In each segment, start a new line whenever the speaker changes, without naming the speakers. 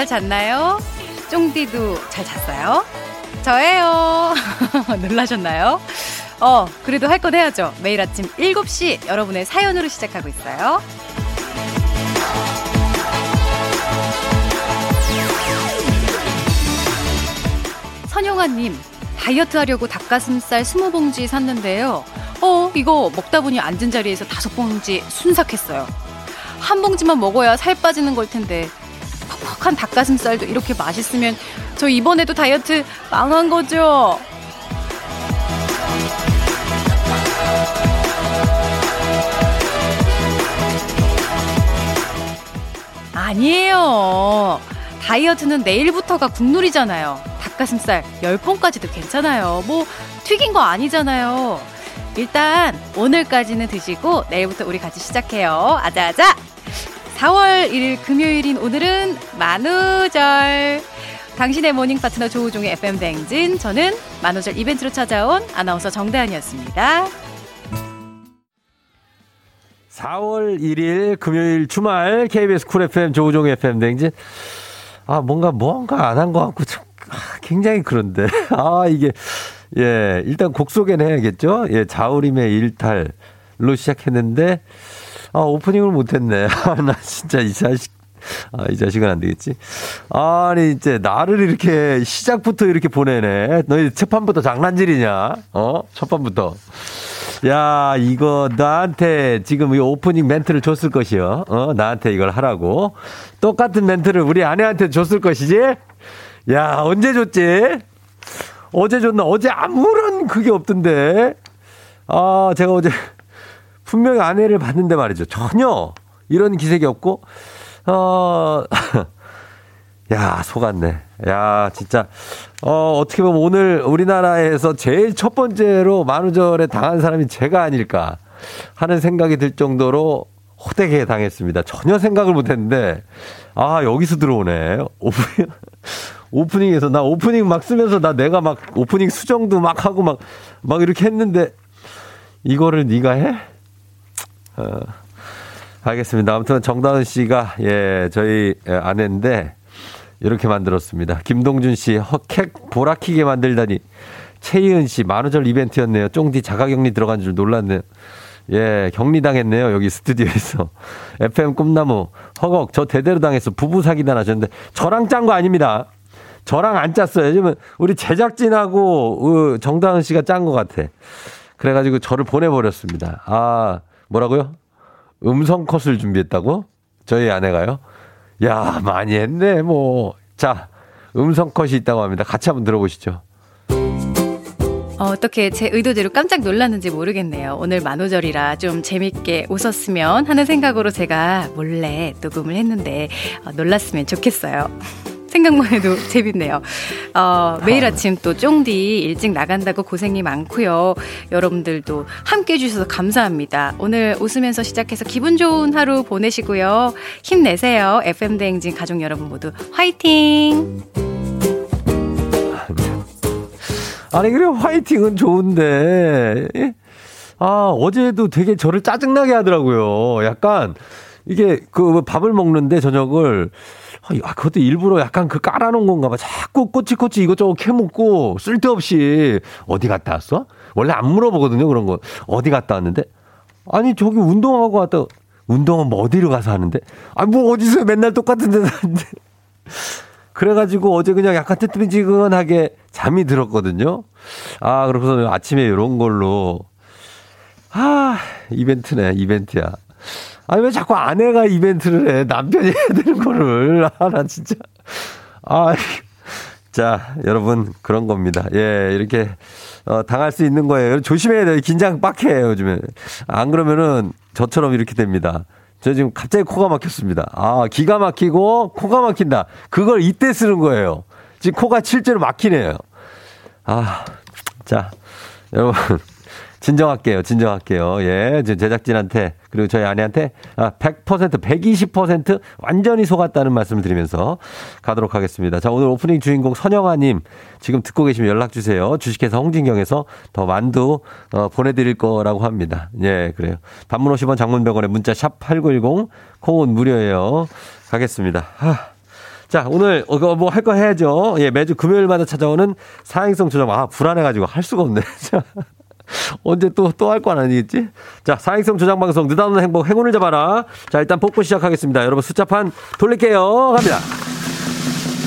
잘 잤나요? 쫑디도 잘 잤어요? 저예요. 놀라셨나요? 어, 그래도 할 건 해야죠. 매일 아침 7시 여러분의 사연으로 시작하고 있어요. 선영아님, 다이어트 하려고 닭가슴살 20봉지 샀는데요. 어, 이거 먹다 보니 앉은 자리에서 다섯 봉지 순삭했어요. 한 봉지만 먹어야 살 빠지는 걸 텐데. 퍽퍽한 닭가슴살도 이렇게 맛있으면 저 이번에도 다이어트 망한 거죠? 아니에요. 다이어트는 내일부터가 국룰이잖아요. 닭가슴살 10번까지도 괜찮아요. 뭐 튀긴 거 아니잖아요. 일단 오늘까지는 드시고 내일부터 우리 같이 시작해요. 아자아자! 4월 1일 금요일인 오늘은 만우절. 당신의 morning 파트너 조우종의 FM 대행진. 저는 만우절 이벤트로 찾아온 아나운서 정다은이었습니다.
4월 1일 금요일 주말 KBS Cool FM 조우종 FM 대행진. 아, 뭔가 뭔가 안 한 것 같고 참 아, 굉장히 그런데. 아, 이게 예, 일단 곡 소개는 해야겠죠? 예, 자우림의 일탈로 시작했는데 아, 오프닝을 못 했네. 아, 나 진짜 이 자식 아, 이 자식은 안 되겠지. 아니, 이제 나를 이렇게 시작부터 이렇게 보내네. 너희 첫판부터 장난질이냐? 어? 첫판부터. 야, 이거 나한테 지금 이 오프닝 멘트를 줬을 것이요. 어, 나한테 이걸 하라고. 똑같은 멘트를 우리 아내한테 줬을 것이지? 야, 언제 줬지? 어제 줬나? 어제 아무런 그게 없던데. 아, 제가 어제 분명히 아내를 봤는데 말이죠. 전혀 이런 기색이 없고, 어, 야, 속았네. 야, 진짜, 어, 어떻게 보면 오늘 우리나라에서 제일 첫 번째로 만우절에 당한 사람이 제가 아닐까 하는 생각이 들 정도로 호되게 당했습니다. 전혀 생각을 못 했는데, 아, 여기서 들어오네. 오프닝, 오프닝에서, 나 오프닝 막 쓰면서 나 내가 막 오프닝 수정도 막 하고 막, 막 이렇게 했는데, 이거를 네가 해? 어, 알겠습니다. 아무튼 정다은 씨가, 예, 저희 아내인데, 이렇게 만들었습니다. 김동준 씨, 허캑 보라키게 만들다니. 최희은 씨, 만우절 이벤트였네요. 쫑디 자가격리 들어간 줄 놀랐네요. 예, 격리 당했네요. 여기 스튜디오에서. FM 꿈나무, 허걱, 저 대대로 당했어. 부부 사기단 하셨는데, 저랑 짠 거 아닙니다. 저랑 안 짰어요. 요즘은 우리 제작진하고 정다은 씨가 짠 것 같아. 그래가지고 저를 보내버렸습니다. 아, 뭐라고요? 음성 컷을 준비했다고? 저희 아내가요? 야, 많이 했네, 뭐. 자, 음성 컷이 있다고 합니다. 같이 한번 들어보시죠.
어, 어떻게 제 의도대로 깜짝 놀랐는지 모르겠네요. 오늘 만우절이라 좀 재밌게 웃었으면 하는 생각으로 제가 몰래 녹음을 했는데 어, 놀랐으면 좋겠어요. 생각만 해도 재밌네요. 어, 매일 아침 또 쫑디 일찍 나간다고 고생이 많고요. 여러분들도 함께 해주셔서 감사합니다. 오늘 웃으면서 시작해서 기분 좋은 하루 보내시고요. 힘내세요. FM대행진 가족 여러분 모두 화이팅!
아니, 그래, 화이팅은 좋은데. 아, 어제도 되게 저를 짜증나게 하더라고요. 약간, 이게 그 밥을 먹는데 저녁을 아, 그것도 일부러 약간 그 깔아놓은 건가 봐. 자꾸 꼬치꼬치 이것저것 캐먹고 쓸데없이 어디 갔다 왔어? 원래 안 물어보거든요, 그런 거. 어디 갔다 왔는데? 아니, 저기 운동하고 왔다. 운동은 뭐 어디로 가서 하는데? 아, 뭐 어디서 맨날 똑같은 데서 하는데. 그래가지고 어제 그냥 약간 뜨뜨미지근하게 잠이 들었거든요. 아, 그래서 아침에 이런 걸로. 아, 이벤트네, 이벤트야. 아니, 왜 자꾸 아내가 이벤트를 해? 남편이 해야 되는 거를. 아, 나 진짜. 아, 자, 여러분, 그런 겁니다. 예, 이렇게, 어, 당할 수 있는 거예요. 조심해야 돼요. 긴장 빡 해요, 요즘에. 안 그러면은 저처럼 이렇게 됩니다. 저 지금 갑자기 코가 막혔습니다. 아, 기가 막히고 코가 막힌다. 그걸 이때 쓰는 거예요. 지금 코가 실제로 막히네요. 아, 자, 여러분. 진정할게요. 진정할게요. 예. 제작진한테 그리고 저희 아내한테 100% 120% 완전히 속았다는 말씀을 드리면서 가도록 하겠습니다. 자, 오늘 오프닝 주인공 선영아님 지금 듣고 계시면 연락 주세요. 주식회사 홍진경에서 더 만두 어, 보내드릴 거라고 합니다. 예, 그래요. 단문 50원 장문 100원에 문자 샵 8910 콩은 무료예요. 가겠습니다. 하. 자, 오늘, 어, 뭐할 거 해야죠. 예, 매주 금요일마다 찾아오는 사행성 조정. 아, 불안해가지고 할 수가 없네. 자. 언제 또, 또 할 거 아니겠지? 자, 사행성 조장방송, 느닷없는 행복, 행운을 잡아라. 자, 일단 뽑고 시작하겠습니다. 여러분 숫자판 돌릴게요. 갑니다.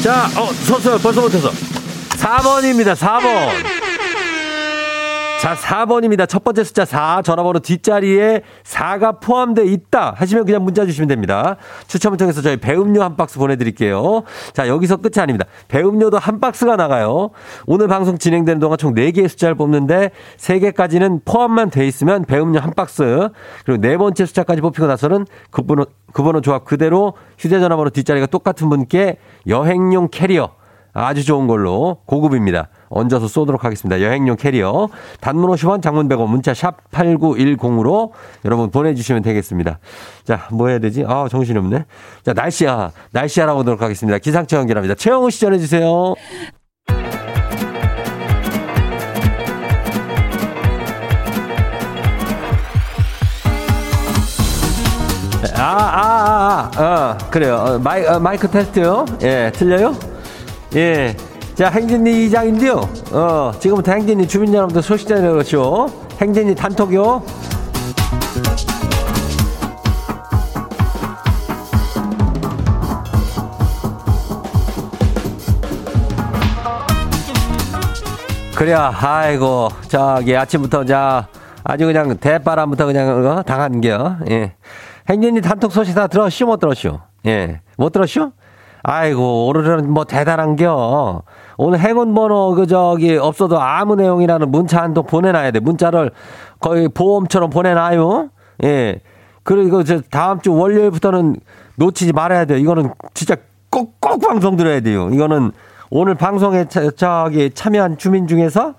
자, 어, 섰어요. 벌써 못해서. 4번입니다. 4번. 자, 4번입니다. 첫 번째 숫자 4, 전화번호 뒷자리에 4가 포함되어 있다 하시면 그냥 문자 주시면 됩니다. 추첨을 통해서 저희 배음료 한 박스 보내드릴게요. 자, 여기서 끝이 아닙니다. 배음료도 한 박스가 나가요. 오늘 방송 진행되는 동안 총 4개의 숫자를 뽑는데 3개까지는 포함만 돼 있으면 배음료 한 박스, 그리고 네 번째 숫자까지 뽑히고 나서는 그 번호, 그 번호 조합 그대로 휴대전화번호 뒷자리가 똑같은 분께 여행용 캐리어 아주 좋은 걸로 고급입니다. 얹어서 쏘도록 하겠습니다. 여행용 캐리어. 단문 50원, 장문 100원, 문자 샵 8910으로 여러분 보내주시면 되겠습니다. 자, 뭐 해야 되지? 아, 정신이 없네. 자, 날씨야. 날씨 알아보도록 하겠습니다. 기상청 연결합니다. 최영우 씨 전해주세요. 아, 아, 아, 아, 어, 그래요. 어, 마이, 어, 마이크 테스트요? 예, 틀려요? 예. 자, 행진리 이장인데요. 어, 지금부터 행진리 주민 여러분들 소식 전해드렸죠. 행진리 단톡요. 그래야, 아이고, 저기 아침부터 자, 아주 그냥 대바람부터 그냥 어, 당한겨. 예. 행진리 단톡 소식 다 들었슈, 못 들었슈? 예. 못 들었슈? 아이고, 오늘은 뭐 대단한겨. 오늘 행운 번호 그 저기 없어도 아무 내용이라는 문자 한 통 보내놔야 돼. 문자를 거의 보험처럼 보내놔요. 예. 그리고 저 다음 주 월요일부터는 놓치지 말아야 돼요. 이거는 진짜 꼭 꼭 방송 들어야 돼요. 이거는 오늘 방송에 저기 참여한 주민 중에서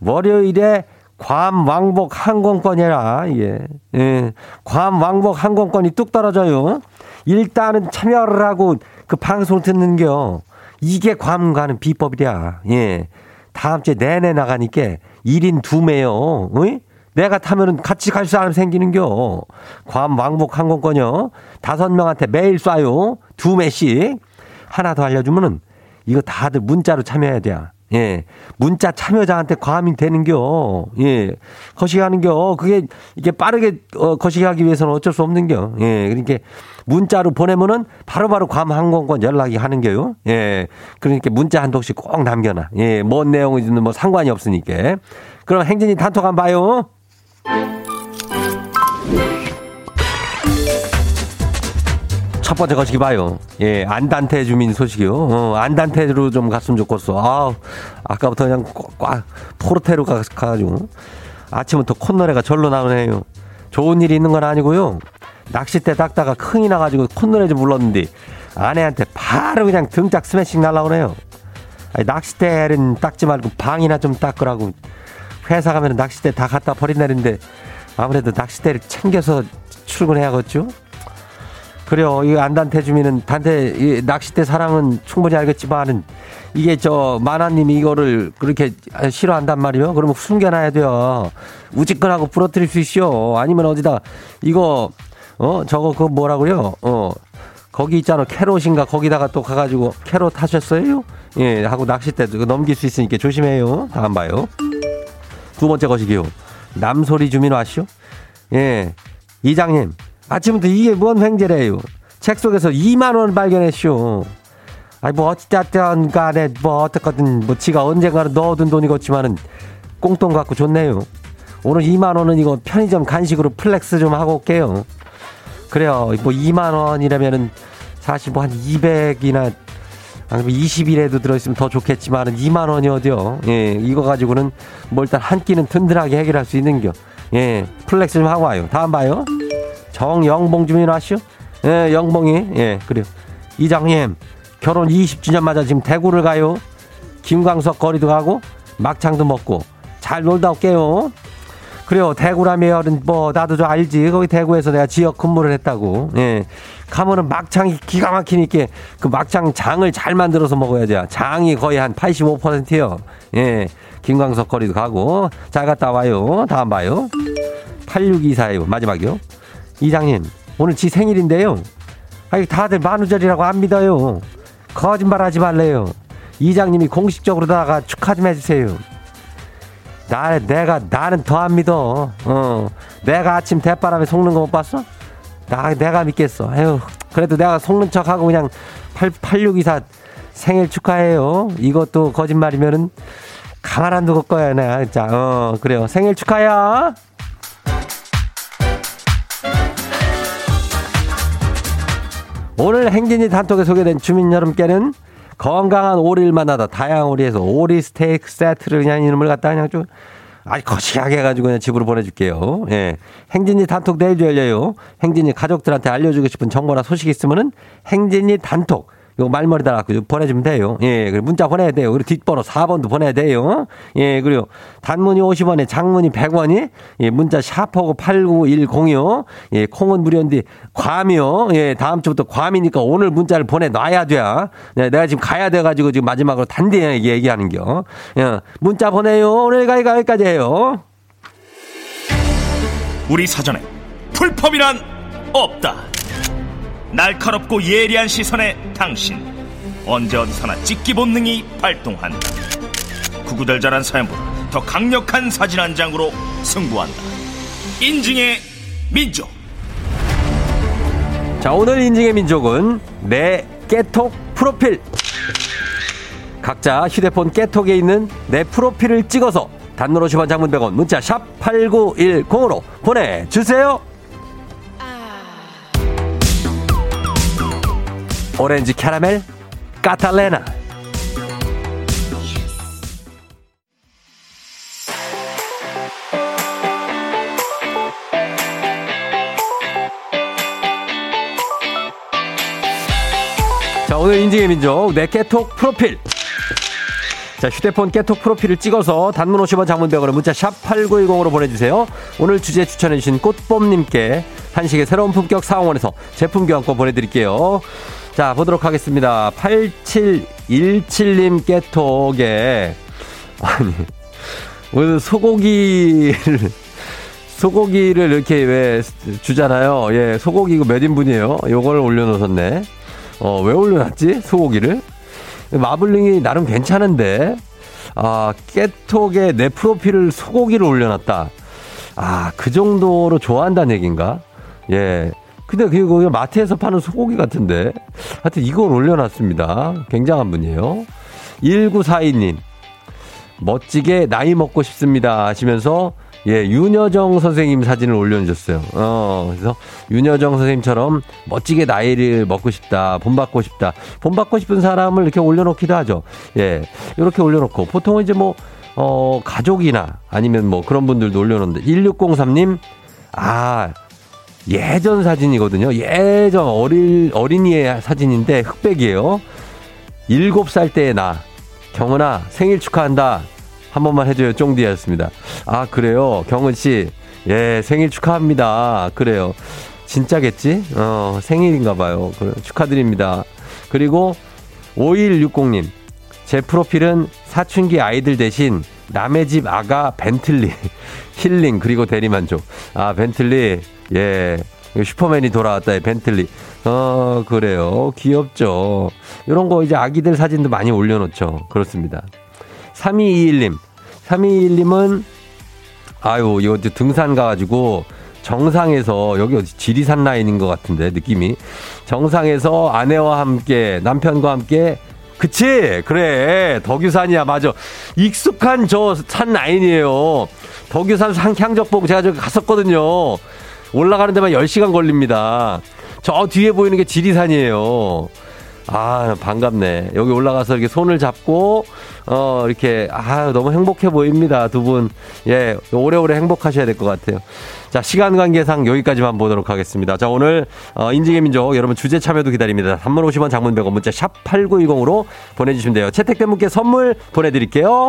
월요일에 괌 왕복 항공권이라 예. 예. 괌 왕복 항공권이 뚝 떨어져요. 일단은 참여를 하고 그 방송 듣는겨. 이게 괌 가는 비법이랴. 예. 다음 주에 내내 나가니까 1인 2매요. 어이? 내가 타면은 같이 갈 사람 생기는겨. 괌 왕복 항공권요. 다섯 명한테 매일 쏴요. 두 매씩. 하나 더 알려주면은 이거 다들 문자로 참여해야 돼. 예. 문자 참여자한테 과함이 되는겨. 예. 거시기 하는겨. 그게 이게 빠르게 어, 거시기 하기 위해서는 어쩔 수 없는겨. 예. 그러니까 문자로 보내면은 바로바로 괌 항공권 연락이 하는겨요. 예. 그러니까 문자 한 통씩 꼭 남겨놔. 예. 뭔 내용이든 뭐 상관이 없으니까. 그럼 행진이 단톡 한번 봐요. 첫 번째 거시기 봐요. 예, 안단테 주민 소식이요. 어, 안단테로 좀 갔으면 좋겠어. 아 아까부터 그냥 꽉 포르테로 가, 가가지고. 아침부터 콧노래가 절로 나오네요. 좋은 일이 있는 건 아니고요. 낚싯대 닦다가 흥이 나가지고 콧노래 좀 불렀는데 아내한테 바로 그냥 등짝 스매싱 날라오네요. 아니, 낚싯대는 닦지 말고 방이나 좀 닦으라고. 회사 가면 낚싯대 다 갖다 버린다는데 아무래도 낚싯대를 챙겨서 출근해야겠죠? 그래요. 이 안단태 주민은 단태 이 낚싯대 사랑은 충분히 알겠지만은 이게 저 만화님이 이거를 그렇게 싫어한단 말이요. 그러면 숨겨놔야 돼요. 우직근하고 부러뜨릴 수 있어. 아니면 어디다 이거 어 저거 그 뭐라고요? 어 거기 있잖아 캐롯인가 거기다가 또 가가지고 캐롯 하셨어요? 예 하고 낚싯대 넘길 수 있으니까 조심해요. 다음 봐요. 두 번째 것이기요. 남소리 주민 와시오? 예 이장님 아침부터 이게 뭔 횡재래요? 책 속에서 2만 원 발견했쇼. 아니 뭐 어찌됐든 간에 뭐 어떻거든 뭐 지가 언젠가는 넣어둔 돈이겠지만은 꽁돈 갖고 좋네요. 오늘 2만 원은 이거 편의점 간식으로 flex 좀 하고 올게요. 그래요. 뭐 2만 원이라면은 사실 뭐 한 200이나 아니면 20일에도 들어있으면 더 좋겠지만은 2만 원이 어디요? 예, 이거 가지고는 뭐 일단 한 끼는 든든하게 해결할 수 있는겨. 예, flex 좀 하고 와요. 다음 봐요. 정영봉 주민 아시오? 예, 영봉이. 예, 그래요. 이장님, 결혼 20주년 맞아 지금 대구를 가요. 김광석 거리도 가고, 막창도 먹고, 잘 놀다 올게요. 그래요. 대구라면 뭐 나도 좀 알지. 거기 대구에서 내가 지역 근무를 했다고. 예. 가면은 막창이 기가 막히니까 그 막창 장을 잘 만들어서 먹어야죠. 장이 거의 한 85%요. 예. 김광석 거리도 가고. 잘 갔다 와요. 다음 봐요. 8624요. 마지막이요. 이장님, 오늘 지 생일인데요. 아니, 다들 만우절이라고 안 믿어요. 거짓말 하지 말래요. 이장님이 공식적으로 다가 축하 좀 해주세요. 나, 내가, 나는 더 안 믿어. 어. 내가 아침 대바람에 속는 거 못 봤어? 나, 내가 믿겠어. 에휴. 그래도 내가 속는 척 하고 그냥 8, 8624 생일 축하해요. 이것도 거짓말이면은 가만 안 두고 거야, 내가. 자, 어, 그래요. 생일 축하야. 오늘 행진이 단톡에 소개된 주민 여러분께는 건강한 오리를 만나다 다양한 오리에서 오리 스테이크 세트를 그냥 이름을 갖다 그냥 좀 아주 거시하게 해가지고 그냥 집으로 보내줄게요. 예. 행진이 단톡 내일도 열려요. 행진이 가족들한테 알려주고 싶은 정보나 소식 있으면은 행진이 단톡 요 말머리 달아갖고 보내주면 돼요. 예, 문자 보내야 돼요. 그리고 뒷번호 4번도 보내야 돼요. 예, 그리고 단문이 50원에 장문이 100원이, 예, 문자 샤퍼고 89106, 예, 콩은 무료인데, 괌이요. 예, 다음 주부터 괌이니까 오늘 문자를 보내놔야 돼. 네, 내가 지금 가야 돼가지고 지금 마지막으로 단대하게 얘기하는 겨. 예, 문자 보내요. 오늘 가기가 여기까지 해요.
우리 사전에 풀펌이란 없다. 날카롭고 예리한 시선에 당신. 언제 어디서나 찍기 본능이 발동한다 구구절절한 사연보다 더 강력한 사진 한 장으로 승부한다. 인증의 민족.
자 오늘 인증의 민족은 내 깨톡 프로필. 각자 휴대폰 깨톡에 있는 내 프로필을 찍어서 단문 50원 장문 100원 문자 샵 8910으로 보내주세요 오렌지 캐러멜 까탈레나. 자 오늘 인증의 민족 내 깨톡 프로필. 자 휴대폰 깨톡 프로필을 찍어서 단문 50원 장문병으로 문자 샵 8910으로 보내주세요. 오늘 주제 추천해주신 꽃봄님께 한식의 새로운 품격 사원에서 제품 교환권 보내드릴게요 자, 보도록 하겠습니다. 8717님 깨톡에, 아니, 오늘 소고기를, 소고기를 이렇게 왜 주잖아요. 예, 소고기 이거 몇 인분이에요? 요걸 올려놓으셨네. 어, 왜 올려놨지? 소고기를? 마블링이 나름 괜찮은데, 아, 깨톡에 내 프로필을 소고기를 올려놨다. 아, 그 정도로 좋아한다는 얘기인가? 예. 근데 그거 마트에서 파는 소고기 같은데. 하여튼 이걸 올려놨습니다. 굉장한 분이에요. 1942님. 멋지게 나이 먹고 싶습니다. 하시면서 예, 윤여정 선생님 사진을 올려주셨어요. 어, 그래서 윤여정 선생님처럼 멋지게 나이를 먹고 싶다, 본받고 싶다. 본받고 싶은 사람을 이렇게 올려놓기도 하죠. 예, 이렇게 올려놓고. 보통은 이제 뭐, 어, 가족이나 아니면 뭐 그런 분들도 올려놓는데. 1603님, 아, 예전 사진이거든요. 예전 어릴, 어린이의 사진인데 흑백이에요. 7살 때의 나. 경은아, 생일 축하한다. 한 번만 해줘요. 쫑디였습니다. 아, 그래요. 경은 씨. 예, 생일 축하합니다. 그래요. 진짜겠지? 어, 생일인가 봐요. 그래, 축하드립니다. 그리고 5160님. 제 프로필은 사춘기 아이들 대신 남의 집 아가 벤틀리, 힐링, 그리고 대리만족. 아, 벤틀리. 예. 슈퍼맨이 돌아왔다의 벤틀리. 어, 그래요. 귀엽죠. 이런 거 이제 아기들 사진도 많이 올려놓죠. 그렇습니다. 3221님. 3221님은, 아유, 이거 등산 가가지고, 정상에서, 여기 어디 지리산 라인인 것 같은데, 느낌이. 정상에서 아내와 함께, 남편과 함께, 그치? 그래. 덕유산이야. 맞아. 익숙한 저 산 라인이에요. 덕유산 향적봉 제가 저기 갔었거든요. 올라가는 데만 10시간 걸립니다. 저 뒤에 보이는 게 지리산이에요. 아, 반갑네. 여기 올라가서 이렇게 손을 잡고, 어, 이렇게, 아, 너무 행복해 보입니다. 두 분. 예, 오래오래 행복하셔야 될 것 같아요. 자, 시간 관계상 여기까지만 보도록 하겠습니다. 자, 오늘, 어, 인증의 민족, 여러분 주제 참여도 기다립니다. 단문 50원 장문 100원 문자 샵 8910으로 보내주시면 돼요. 채택된 분께 선물 보내드릴게요.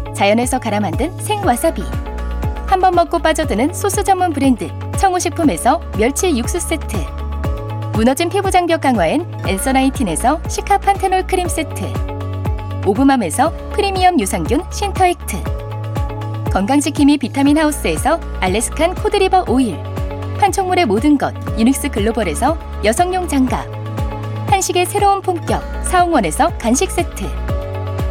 자연에서 갈아 만든 생와사비. 한 번 먹고 빠져드는 소스 전문 브랜드 청우식품에서 멸치 육수 세트. 무너진 피부 장벽 강화엔 엔서나이틴에서 cica panthenol 크림 세트. 오브맘에서 프리미엄 유산균 신터액트. 건강지킴이 비타민 하우스에서 Alaskan cod liver oil. 판촉물의 모든 것 유닉스 글로벌에서 여성용 장갑. 한식의 새로운 본격 사홍원에서 간식 세트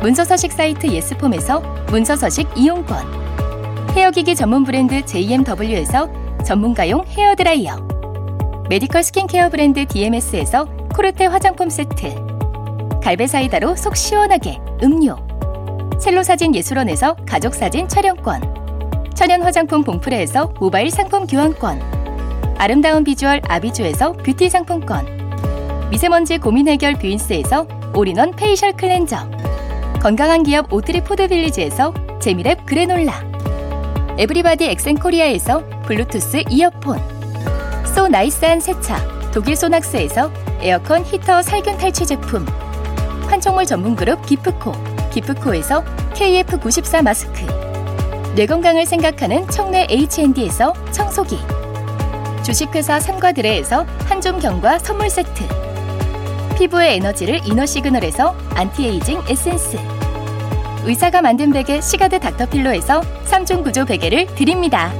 문서서식 사이트 예스폼에서 문서서식 이용권. hair기기 전문 브랜드 JMW에서 전문가용 헤어드라이어. medical skincare 브랜드 DMS에서 코르테 화장품 세트. 갈배 사이다로 속 시원하게 음료. 첼로사진 예술원에서 가족사진 촬영권. 천연 화장품 봉프레에서 모바일 상품 교환권. 아름다운 비주얼 아비주에서 뷰티 상품권. 미세먼지 고민 해결 뷰인스에서 all-in-one facial cleanser 건강한 기업 오트리 포드빌리지에서 재미랩 그래놀라. everybody 엑센코리아에서 블루투스 이어폰. so nice한 세차 독일 소낙스에서 에어컨 히터 살균 탈취 제품. 판촉물 전문 그룹 기프코. 기프코에서 KF94 마스크. 뇌 건강을 생각하는 청뇌 H&D에서 청소기. 주식회사 삼과드레에서 한종경과 선물 세트 피부의 에너지를 이너 시그널에서 안티에이징 에센스 의사가 만든 베개 시가드 닥터필로에서 3중 구조 베개를 드립니다.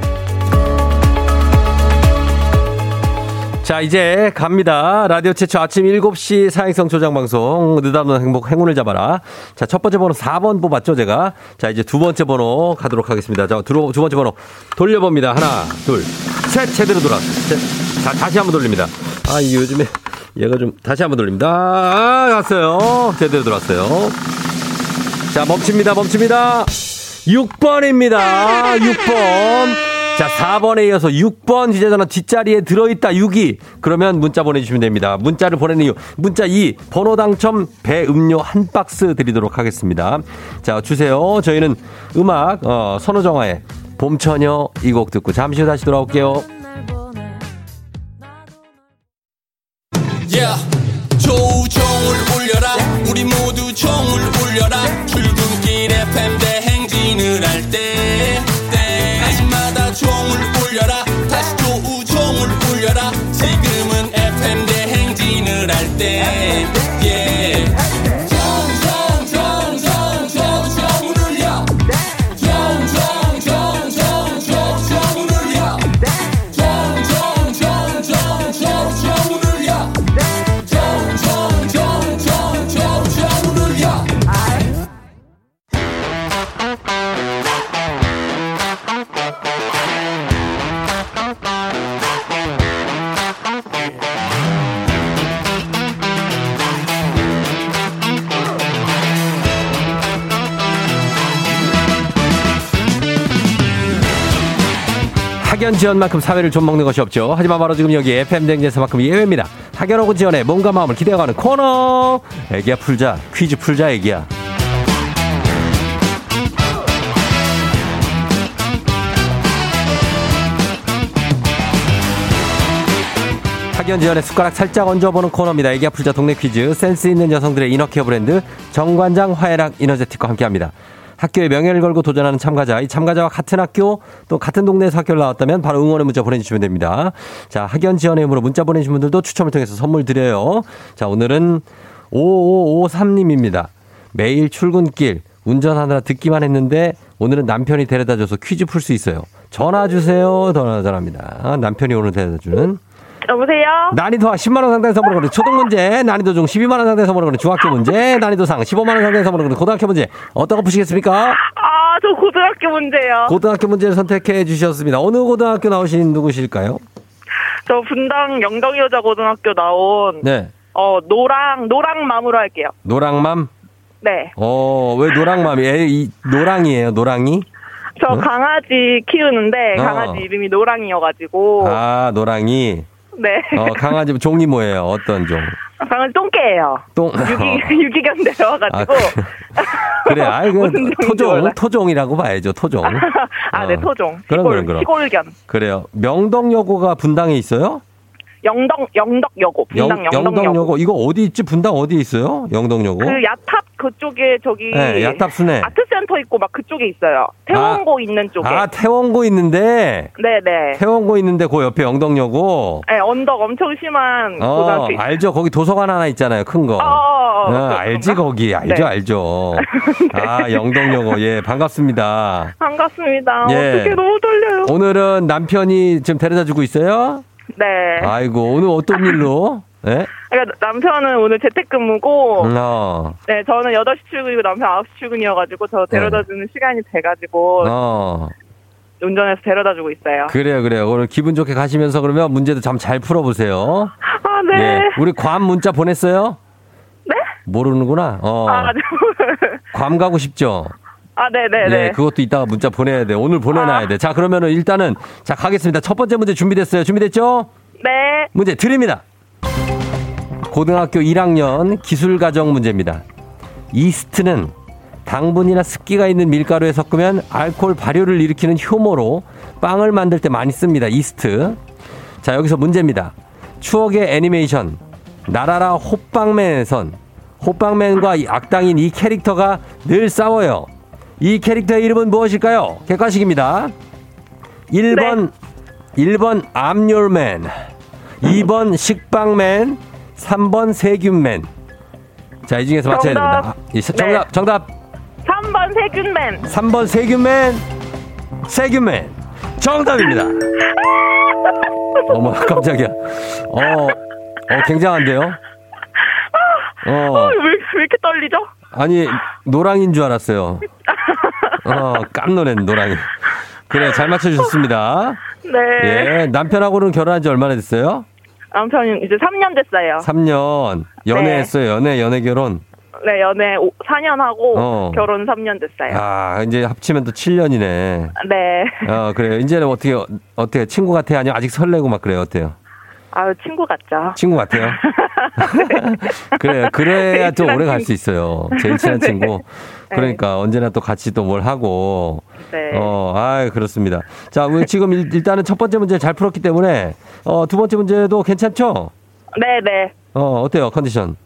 자, 이제 갑니다. 라디오 최초 아침 7시 사행성 조장 방송. 느닷없는 행복, 행운을 잡아라. 자, 첫 번째 번호 4번 뽑았죠, 제가. 자, 이제 두 번째 번호 가도록 하겠습니다. 자, 두, 두 번째 번호 돌려봅니다. 하나, 둘, 셋. 제대로 돌았어요. 셋. 자, 다시 한번 돌립니다. 아, 이 요즘에 얘가 좀 다시 한번 돌립니다. 아, 갔어요. 제대로 돌았어요. 자, 멈춥니다. 멈춥니다. 6번입니다. 6번. 자, 4번에 이어서 6번 휴대전화 뒷자리에 들어있다 6이 그러면 문자 보내주시면 됩니다. 문자를 보내는 이유 문자 2 번호 당첨 배 음료 한 박스 드리도록 하겠습니다. 자 주세요. 저희는 음악 어, 선우정아의 봄처녀 이 곡 듣고 잠시 후 다시 돌아올게요.
대
학연 지원만큼 사회를 좀 먹는 것이 없죠. 하지만 바로 지금 여기 FM 댕제에서만큼 예외입니다. 학연하고 지원의 몸과 마음을 기대어가는 코너. 애기야 풀자 퀴즈 풀자 애기야. 학연 지원의 숟가락 살짝 얹어보는 코너입니다. 애기야 풀자 동네 퀴즈 센스 있는 여성들의 이너케어 브랜드 정관장 화해락 이너제틱과 함께합니다. 학교의 명예를 걸고 도전하는 참가자, 이 참가자와 같은 학교 또 같은 동네에서 학교를 나왔다면 바로 응원의 문자 보내주시면 됩니다. 자, 학연 지원의 힘으로 문자 보내주신 분들도 추첨을 통해서 선물 드려요. 자, 오늘은 5553님입니다. 매일 출근길 운전하느라 듣기만 했는데 오늘은 남편이 데려다 줘서 퀴즈 풀 수 있어요. 전화 주세요. 전화 전화입니다. 남편이 오늘 데려다 주는
여보세요?
난이도 10만 원 상당의 선물을 거는 초등 문제, 난이도 중 12만 원 상당의 선물을 거는 중학교 문제, 난이도 상 15만 원 상당의 선물을 거는 고등학교 문제. 어떤 거 푸시겠습니까?
아, 저 고등학교 문제요.
고등학교 문제를 선택해 주셨습니다. 어느 고등학교 나오신 누구실까요?
저 분당 영덕여자 고등학교 나온
네.
어 노랑 노랑맘으로 할게요.
노랑맘?
네.
어, 왜 노랑맘이? 에, 이, 노랑이에요, 노랑이?
저
어?
강아지 키우는데
어.
강아지 이름이 노랑이어가지고
아, 노랑이.
네.
어, 강아지 종이 뭐예요? 어떤 종?
강아지 똥개예요.
똥.
유기 유기견 데려와가지고
아, 그- 그래, 아이, 그, 토종. 토종이라고 봐야죠, 토종.
아, 네,
어.
토종.
그럼,
시골,
그럼, 그럼.
시골견.
그래요. 명덕여고가 분당에 있어요?
영덕, 영덕여고. 분당 영덕여고.
영덕여고. 이거 어디 있지? 분당 어디 있어요? 영덕여고?
그 야탑 그쪽에 저기.
네, 야탑 순회.
아트센터 있고 막 그쪽에 있어요. 태원고 있는 쪽에.
아, 태원고 있는데,
네네.
태원고 있는데 그 옆에 영덕여고.
네, 언덕 엄청 심한
어,
고등학교. 있-
알죠. 거기 도서관 하나 있잖아요. 큰 거.
어, 어, 어,
어,
그런가?
알지, 거기. 알죠,
네.
알죠. 아, 영덕여고. 예, 반갑습니다.
반갑습니다.
예.
어떻게 너무 떨려요.
오늘은 남편이 지금 데려다 주고 있어요?
네.
아이고, 오늘 어떤 일로? 예?
그러니까 남편은 오늘 재택근무고,
어,
네, 저는 8시 출근이고 남편 9시 출근이어가지고 저 데려다 주는 시간이 돼가지고
어.
운전해서 데려다 주고 있어요.
그래요, 그래요. 오늘 기분 좋게 가시면서 그러면 문제도 참 잘 풀어보세요.
아, 네.
예. 우리 괌 문자 보냈어요?
네?
모르는구나. 어.
아, 네.
괌 가고 싶죠?
아, 네네네.
예, 그것도 이따가 문자 보내야 돼. 오늘 보내놔야
아.
돼. 자, 그러면은 일단은, 자, 가겠습니다. 첫 번째 문제 준비됐어요. 준비됐죠?
네.
문제 드립니다. 고등학교 1학년 기술가정 문제입니다. 이스트는 당분이나 습기가 있는 밀가루에 섞으면 알코올 발효를 일으키는 효모로 빵을 만들 때 많이 씁니다. 이스트. 자, 여기서 문제입니다. 추억의 애니메이션 나라라 호빵맨에선 호빵맨과 이 악당인 이 캐릭터가 늘 싸워요. 이 캐릭터의 이름은 무엇일까요? 객관식입니다. 1번 1번 암열맨 2번 식빵맨 3번 세균맨 자 이 중에서 맞춰야. 됩니다. 아, 정답
네.
정답
3번 세균맨.
3번 세균맨 세균맨 정답입니다. 어머 깜짝이야. 어, 어 굉장한데요.
어,
어
왜, 왜 이렇게 떨리죠?
아니 노랑인 줄 알았어요. 어 깜놀했네 노랑이. 그래 잘 맞춰주셨습니다.
네.
예 남편하고는 결혼한 지 얼마나 됐어요?
남편이 이제 3년 됐어요.
3년 연애했어요. 연애 연애 결혼.
네, 연애 4년 하고
어.
결혼 3년 됐어요.
아 이제 합치면 또 7년이네.
네.
어 그래요. 이제는 어떻게 어떻게 친구 같아요? 아니면 아직 설레고 막 그래요? 어때요?
아유, 친구 같죠?
친구 같아요. 그래요. 그래야 좀 오래 갈 수. 있어요. 제일 친한
네.
친구. 그러니까 언제나 또 같이 또 뭘 하고.
네.
어, 아 그렇습니다. 자, 우리 지금 일- 일단은 첫 번째 문제 잘 풀었기 때문에 어, 두 번째 문제도 괜찮죠?
네, 네.
어, 어때요? 컨디션?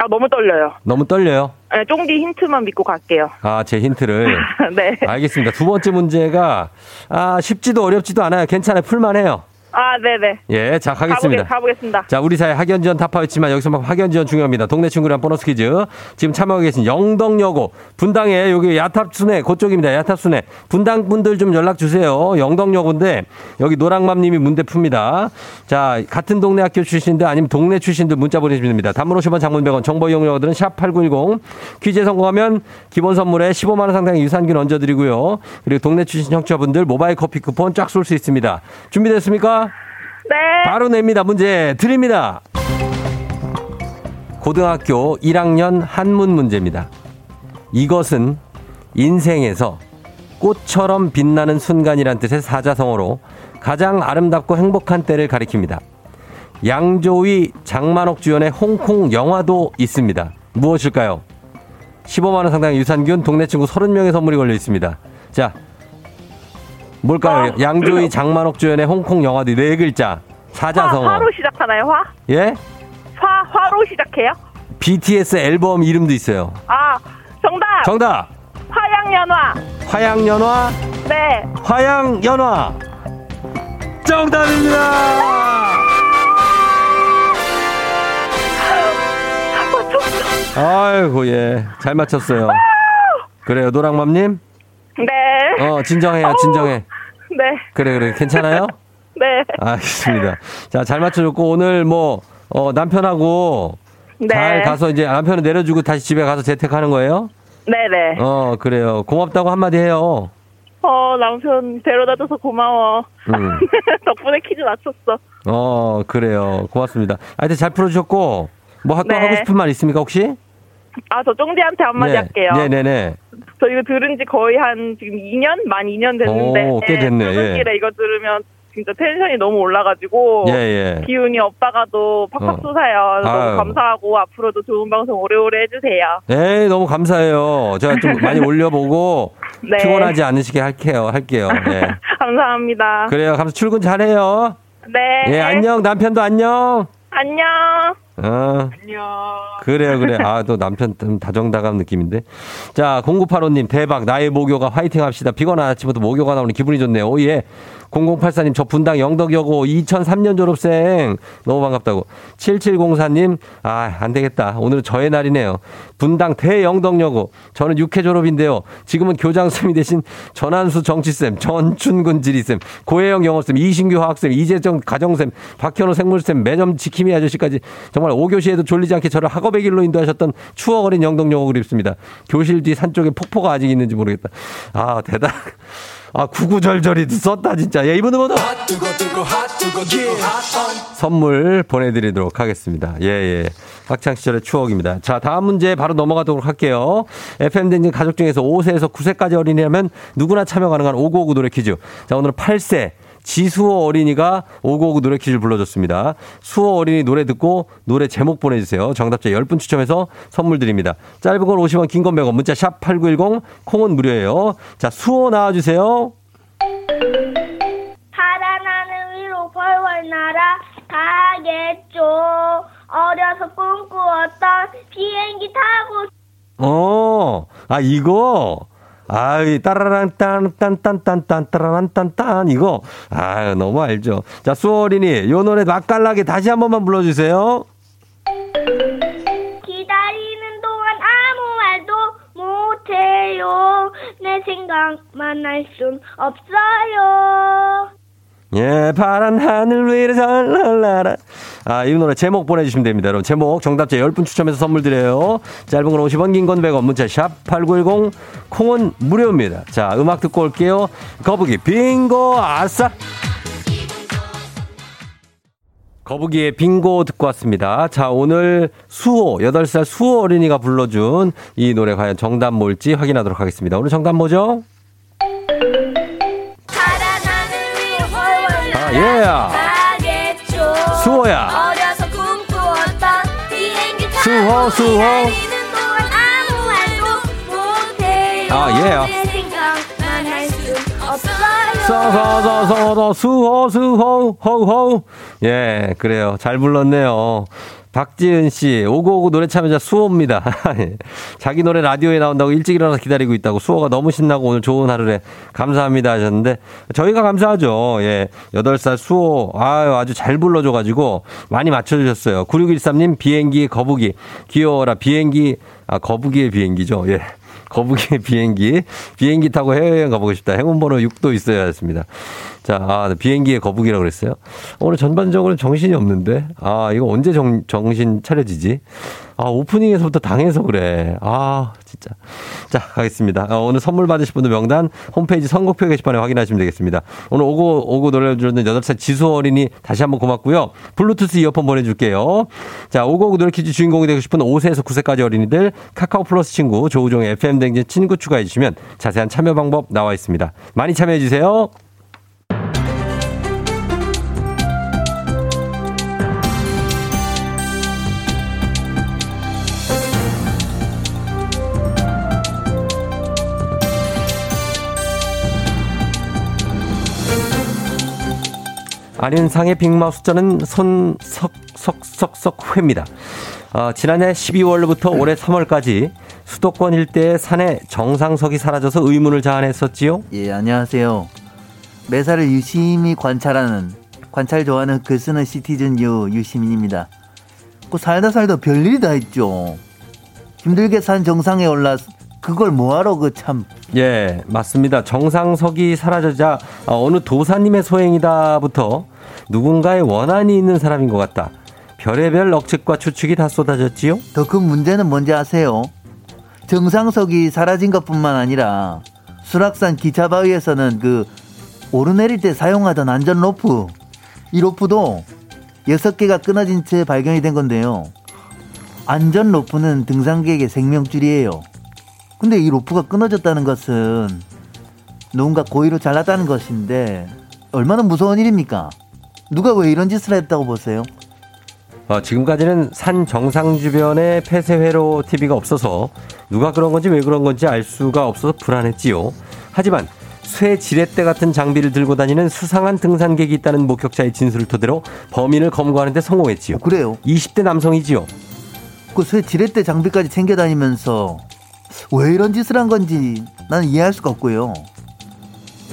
아, 너무 떨려요.
너무 떨려요?
네, 쫑디 힌트만 믿고 갈게요.
아, 제 힌트를.
네.
알겠습니다. 두 번째 문제가 아, 쉽지도 어렵지도 않아요. 괜찮아요. 풀만 해요.
아, 네네.
예, 자, 가겠습니다.
가보겠, 가보겠 습니다.
자, 우리 사회 학연 지원 타파였지만 여기서 막 학연 지원 중요합니다. 동네 친구랑 보너스 퀴즈. 지금 참여하고 계신 영덕여고 분당에 여기 야탑순회 그쪽입니다. 야탑순회 분당 분들 좀 연락 주세요. 영덕여고인데 여기 노랑맘님이 문제 풉니다. 자, 같은 동네 학교 출신들 아니면 동네 출신들 문자 보내주시면 됩니다. 단문 50원 장문 100원 정보 이용료들은 샵8910 퀴즈에 성공하면 기본 선물에 15만 원 상당의 유산균 얹어드리고요. 그리고 동네 출신 청취자분들 모바일 커피 쿠폰 쫙 쏠 수 있습니다. 준비됐습니까?
네.
바로 냅니다. 문제 드립니다. 고등학교 1학년 한문 문제입니다. 이것은 인생에서 꽃처럼 빛나는 순간이란 뜻의 사자성어로 가장 아름답고 행복한 때를 가리킵니다. 양조위 장만옥 주연의 홍콩 영화도 있습니다. 무엇일까요? 15만원 상당의 유산균 동네 친구 30명의 선물이 걸려 있습니다. 자, 뭘까요?
어.
양조위 장만옥 주연의 홍콩 영화도 네 글자.
화,
사자성어.
화 로 시작하나요, 화?
예?
화, 화로 시작해요?
BTS 앨범 이름도 있어요.
아, 정답!
정답!
화양연화!
화양연화,
네.
화양연화! 정답입니다! 아이고, 예. 잘 맞췄어요. 그래요, 노랑맘님?
네.
어, 진정해요, 진정해.
네.
그래, 그래. 괜찮아요?
네.
알겠습니다. 자, 잘 맞춰줬고, 오늘 뭐, 어, 남편하고
네.
잘 가서 이제 남편을 내려주고 다시 집에 가서 재택하는 거예요?
네네.
어, 그래요. 고맙다고 한마디 해요.
어, 남편 데려다 줘서 고마워.
음.
덕분에 퀴즈 맞췄어.
어, 그래요. 고맙습니다. 하여튼 잘 풀어주셨고, 뭐 하, 또
네.
하고 싶은 말 있습니까, 혹시?
아, 저 쫑디한테 한마디 할게요.
네네네.
저 이거 들은 지 거의 한 지금 2년? 만 2년 됐는데.
오, 꽤 됐네, 예.
출근길에 이거 들으면 진짜 텐션이 너무 올라가지고
예, 예.
기운이 없다가도 팍팍
어.
솟아요.
아유.
너무 감사하고 앞으로도 좋은 방송 오래오래 해주세요.
네, 너무 감사해요. 제가 좀 많이 올려보고
네.
피곤하지 않으시게 할게요. 할게요. 네.
감사합니다.
그래요. 감사 출근 잘해요.
네.
예, 안녕. 남편도 안녕.
안녕.
어. 그래요, 그래. 아, 또 남편 좀 다정다감 느낌인데. 자, 0985님, 대박. 나의 모교가 화이팅 합시다. 피곤한 아침부터 모교가 나오니 기분이 좋네요. 오, 예. 0084님, 저 분당 영덕여고 2003년 졸업생. 너무 반갑다고. 7704님, 아, 안 되겠다. 오늘은 저의 날이네요. 분당 대영덕여고. 저는 6회 졸업인데요. 지금은 교장쌤이 대신 전한수 정치쌤, 전춘근 지리쌤, 고혜영 영어쌤, 이신규 화학쌤, 이재정 가정쌤, 박현우 생물쌤, 매점 지킴이 아저씨까지 정말 5교시에도 졸리지 않게 저를 학업의 길로 인도하셨던 추억 어린 영덕여고 그립습니다. 교실 뒤 산 쪽에 폭포가 아직 있는지 모르겠다. 아, 대단. 아, 구구절절이 썼다, 진짜. 예,
핫 뜨거 뜨거 핫
선물 보내드리도록 하겠습니다. 예, 예. 학창시절의 추억입니다. 자, 다음 문제 바로 넘어가도록 할게요. FM댕진 가족 중에서 5세에서 9세까지 어린이라면 누구나 참여 가능한 5959 노래 퀴즈. 자, 오늘은 8세. 지수호 어린이가 5959 노래 퀴즈를 불러줬습니다. 수호 어린이 노래 듣고 노래 제목 보내주세요. 정답자 10분 추첨해서 선물 드립니다. 짧은 건 50원, 긴 건 100원, 문자 샵 8910, 콩은 무료예요. 자, 수호 나와주세요.
파란 하늘 위로 벌벌 날아 가겠죠. 어려서 꿈꾸었던 비행기 타고
어, 아, 이거. 아이, 따라란, 딴, 딴, 딴, 딴, 딴, 따라란, 딴, 딴, 이거. 아 너무 알죠. 자, 수어린이, 요 노래 맛깔나게 다시 한 번만 불러주세요.
기다리는 동안 아무 말도 못해요. 내 생각만 할 순 없어요.
예, 파란 하늘 위를 잘날라라. 아, 이 노래 제목 보내주시면 됩니다. 여러분, 제목 정답자 10분 추첨해서 선물 드려요. 짧은 건 50원, 긴 건 100원, 문자 샵 8910, 콩은 무료입니다. 자, 음악 듣고 올게요. 거북이, 빙고, 아싸! 거북이의 빙고 듣고 왔습니다. 자, 오늘 수호, 8살 수호 어린이가 불러준 이 노래 과연 정답 뭘지 확인하도록 하겠습니다. 오늘 정답 뭐죠? 예.
날아가겠죠.
수호야. 수호, 수호.
아,
예. 서서서서서 수호 수호 호호 예 그래요 잘 불렀네요 박지은 씨 오고오고 노래 참여자 수호입니다 예. 자기 노래 라디오에 나온다고 일찍 일어나서 기다리고 있다고 수호가 너무 신나고 오늘 좋은 하루래 감사합니다 하셨는데 저희가 감사하죠 예 8살 수호 아유 아주 잘 불러줘가지고 많이 맞춰주셨어요 9613님 비행기 거북이 귀여워라 비행기 아 거북이의 비행기죠 예 거북이의 비행기. 비행기 타고 해외여행 가보고 싶다. 행운번호 6도 있어야 했습니다. 자, 아, 비행기의 거북이라고 그랬어요. 오늘 전반적으로 정신이 없는데. 아, 이거 언제 정, 정신 차려지지? 아, 오프닝에서부터 당해서 그래. 아, 진짜. 자, 가겠습니다. 아, 오늘 선물 받으실 분들 명단 홈페이지 선곡표 게시판에 확인하시면 되겠습니다. 오늘 오고, 오고 노래 주는 8살 지수 어린이 다시 한번 고맙고요. 블루투스 이어폰 보내줄게요. 자, 오고 오고 노래 퀴즈 주인공이 되고 싶은 5세에서 9세까지 어린이들 카카오 플러스 친구 조우종의 FM댕진 친구 추가해주시면 자세한 참여 방법 나와 있습니다. 많이 참여해주세요. 안윤상의 빅마우 숫자는 손석석석석 회입니다. 어, 지난해 12월부터 올해 3월까지 수도권 일대의 산에 정상석이 사라져서 의문을 자아냈었지요.
예, 안녕하세요. 매사를 유심히 관찰하는, 관찰 좋아하는 글 쓰는 시티즌 유, 유시민입니다. 그 살다 살다 별일이 다 있죠. 힘들게 산 정상에 올라, 그걸 뭐하러 그 참.
예, 맞습니다. 정상석이 사라지자 어, 어느 도사님의 소행이다부터 누군가의 원한이 있는 사람인 것 같다. 별의별 억측과 추측이 다 쏟아졌지요.
더 큰 문제는 뭔지 아세요? 정상석이 사라진 것 뿐만 아니라, 수락산 기차 바위에서는 그, 오르내릴 때 사용하던 안전 로프, 이 로프도 여섯 개가 끊어진 채 발견이 된 건데요. 안전 로프는 등산객의 생명줄이에요. 근데 이 로프가 끊어졌다는 것은 누군가 고의로 잘랐다는 것인데 얼마나 무서운 일입니까? 누가 왜 이런 짓을 했다고 보세요?
어, 지금까지는 산 정상 주변에 폐쇄회로 TV가 없어서 누가 그런 건지 왜 그런 건지 알 수가 없어서 불안했지요. 하지만 쇠 지렛대 같은 장비를 들고 다니는 수상한 등산객이 있다는 목격자의 진술을 토대로 범인을 검거하는 데 성공했지요.
그래요.
20대 남성이지요.
그 쇠 지렛대 장비까지 챙겨 다니면서 왜 이런 짓을 한 건지 나는 이해할 수가 없고요.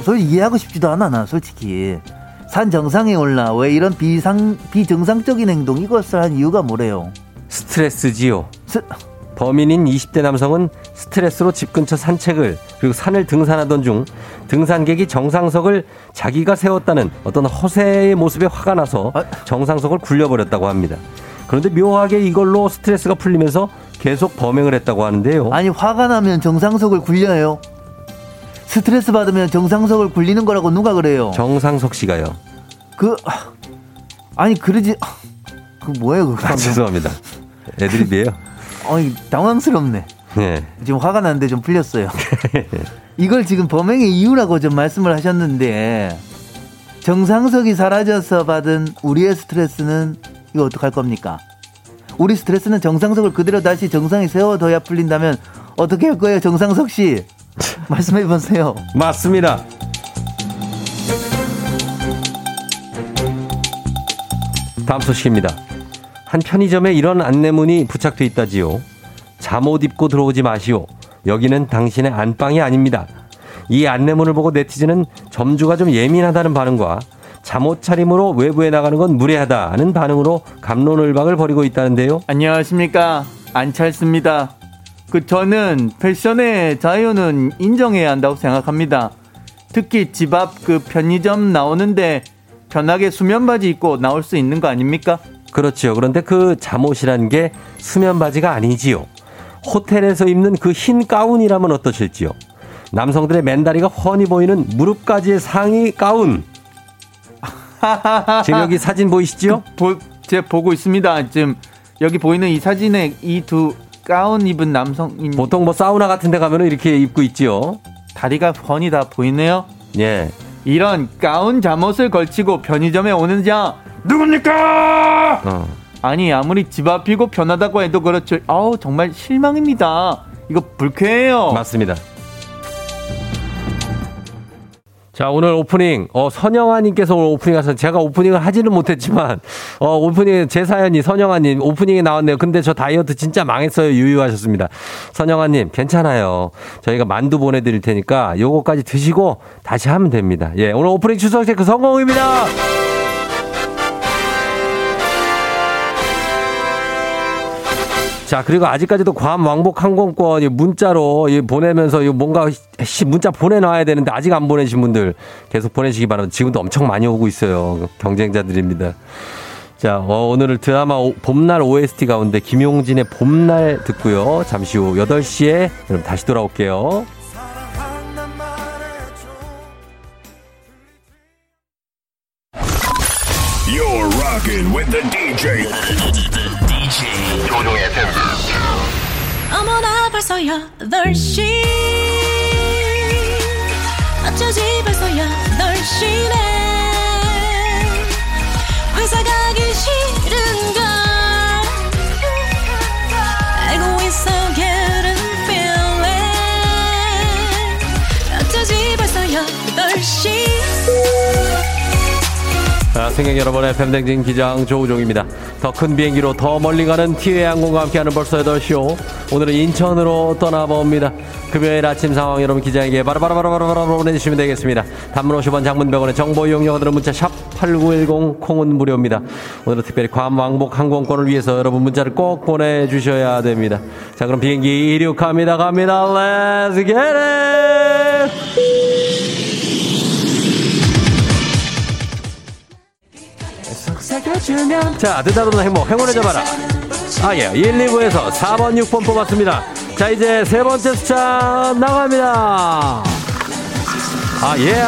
솔직히 이해하고 싶지도 않아 나 솔직히 산 정상에 올라 왜 이런 비상 비정상적인 행동 이것을 한 이유가 뭐래요?
스트레스지요.
스,
범인인 20대 남성은 스트레스로 집 근처 산책을 그리고 산을 등산하던 중 등산객이 정상석을 자기가 세웠다는 어떤 허세의 모습에 화가 나서
아.
정상석을 굴려버렸다고 합니다. 그런데 묘하게 이걸로 스트레스가 풀리면서 계속 범행을 했다고 하는데요.
아니 화가 나면 정상석을 굴려요. 스트레스 받으면 정상석을 굴리는 거라고 누가 그래요?
정상석 씨가요.
그 아, 아니 그러지 아, 그 뭐예요 그거?
아, 죄송합니다. 애드립이에요.
아니 당황스럽네.
네.
지금 화가 나는데 좀 풀렸어요. 이걸 지금 범행의 이유라고 좀 말씀을 하셨는데 정상석이 사라져서 받은 우리의 스트레스는 이거 어떡할 겁니까? 우리 스트레스는 정상석을 그대로 다시 정상에 세워둬야 풀린다면 어떻게 할 거예요, 정상석 씨? 말씀해 보세요.
맞습니다. 다음 소식입니다. 한 편의점에 이런 안내문이 부착돼 있다지요. 잠옷 입고 들어오지 마시오. 여기는 당신의 안방이 아닙니다. 이 안내문을 보고 네티즌은 점주가 좀 예민하다는 반응과 잠옷 차림으로 외부에 나가는 건 무례하다는 반응으로 감론을박을 벌이고 있다는데요.
안녕하십니까. 안찰습니다. 그 저는 패션의 자유는 인정해야 한다고 생각합니다. 특히 집 앞 그 편의점 나오는데 편하게 수면 바지 입고 나올 수 있는 거 아닙니까?
그렇죠. 그런데 그 잠옷이란 게 수면 바지가 아니지요. 호텔에서 입는 그 흰 가운이라면 어떠실지요? 남성들의 맨다리가 훤히 보이는 무릎까지의 상의 가운. 지금 여기 사진 보이시죠?
보, 제가 보고 있습니다. 지금 여기 보이는 이 사진에 이 두 가운 입은 남성인
보통 뭐 사우나 같은 데 가면은 이렇게 입고 있지요.
다리가 훤히 다 보이네요.
예.
이런 가운 잠옷을 걸치고 편의점에 오는 자 누굽니까?
어.
아니 아무리 집 앞이고 편하다고 해도 그렇죠. 아우 정말 실망입니다. 이거 불쾌해요.
맞습니다. 자, 오늘 오프닝, 어, 선영아님께서 오늘 오프닝 하셔서 제가 오프닝을 하지는 못했지만, 어, 오프닝, 제 사연이 선영아님 오프닝에 나왔네요. 근데 저 다이어트 진짜 망했어요. 유유하셨습니다. 선영아님, 괜찮아요. 저희가 만두 보내드릴 테니까 요거까지 드시고 다시 하면 됩니다. 예, 오늘 오프닝 추석 체크 성공입니다! 자, 그리고 아직까지도 괌 왕복 항공권 문자로 보내면서 뭔가 문자 보내놔야 되는데 아직 안 보내신 분들 계속 보내시기 바랍니다. 지금도 엄청 많이 오고 있어요. 경쟁자들입니다. 자, 어, 오늘 드라마 오, 봄날 OST 가운데 김용진의 봄날 듣고요. 잠시 후 8시에 여러분 다시 돌아올게요.
벌써 8시. 어쩌지 벌써 8시네. 회사 가기 싫은걸. 알고 있어 getting feeling. 어쩌지 벌써 8시
자, 승객 여러분의 팬댕진 기장 조우종입니다. 더 큰 비행기로 더 멀리 가는 티웨이 항공과 함께하는 벌써 8시오. 오늘은 인천으로 떠나봅니다. 금요일 아침 상황 여러분 기장에게 바로바로바로바로 보내주시면 되겠습니다. 단문 50원 장문 100원의 정보 이용료들은 문자 샵 8910 콩은 무료입니다. 오늘은 특별히 괌 왕복 항공권을 위해서 여러분 문자를 꼭 보내주셔야 됩니다. 자, 그럼 비행기 이륙합니다. 갑니다. Let's get it! 자, 듣다보는 행복, 행운을 잡아라. 아, 예. 1, 2부에서 4번, 6번 뽑았습니다. 자, 이제 세 번째 숫자 나갑니다. 아, 예.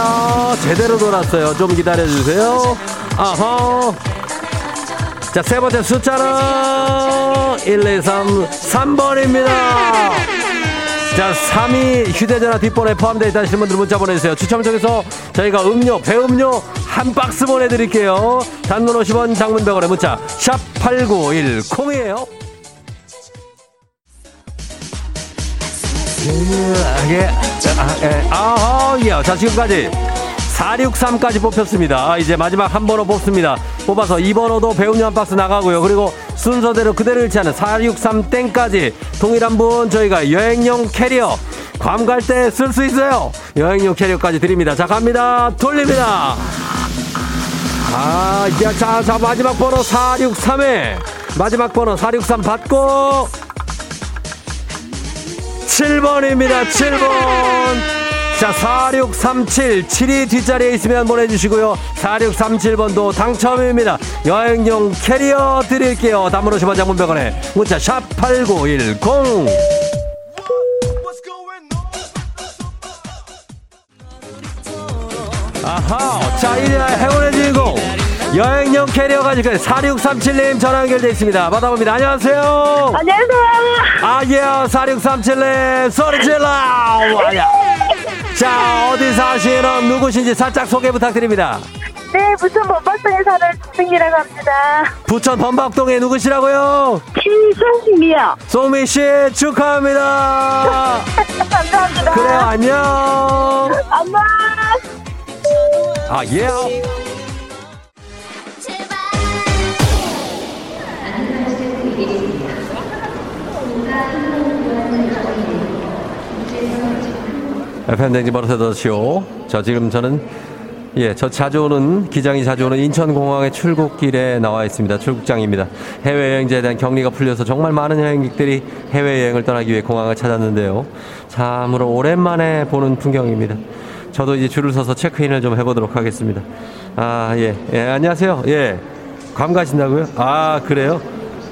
제대로 돌았어요. 좀 기다려주세요. 아하. 자, 세 번째 숫자는 1, 2, 3, 3번입니다. 자, 3위 휴대전화 뒷번호에 포함되어 있다는 분들 문자 보내주세요. 추첨 통해서 저희가 음료, 배음료 한 박스 보내드릴게요. 단문 50원, 장문 100원에 문자 샵 8910이에요. 예, 아, 예, 아, 예. 자, 지금까지 463까지 뽑혔습니다. 이제 마지막 한 번호 뽑습니다. 뽑아서 2번호도 배음료 한 박스 나가고요. 그리고 순서대로 그대로 않은 463땡까지 동일한 분 저희가 여행용 캐리어 괌 갈 때 쓸 수 있어요. 여행용 캐리어까지 드립니다. 자, 갑니다. 돌립니다. 아, 야, 자, 자, 마지막 번호 463에 마지막 번호 463 받고 7번입니다. 7번. 자, 4637, 7이 뒷자리에 있으면 보내주시고요. 4637번도 당첨입니다. 여행용 캐리어 드릴게요. 담으로 10원 장문병원에 문자 샵 8910. 아하, 자, 이제 행운의 주인공. 여행용 캐리어 가지고 4637님 전화 연결돼 있습니다. 받아봅니다. 안녕하세요.
안녕하세요.
아, 예, 4637님, 소리 질러! 아야. 자, 어디 사시는 누구신지 살짝 소개 부탁드립니다.
네, 부천 범박동에 사는 승이라고 합니다.
부천 범박동에 누구시라고요?
신승미요.
소미 씨 축하합니다.
감사합니다.
그래요, 안녕.
엄마.
아, 예. FM 댕지 버릇에더 쇼. 자, 지금 저는 예, 저 자주 오는 기장이 자주 오는 인천공항의 출국길에 나와 있습니다. 출국장입니다. 해외여행자에 대한 격리가 풀려서 정말 많은 여행객들이 해외여행을 떠나기 위해 공항을 찾았는데요. 참으로 오랜만에 보는 풍경입니다. 저도 이제 줄을 서서 체크인을 좀 해보도록 하겠습니다. 아, 예, 예, 안녕하세요. 예, 괌 가신다고요? 아, 그래요?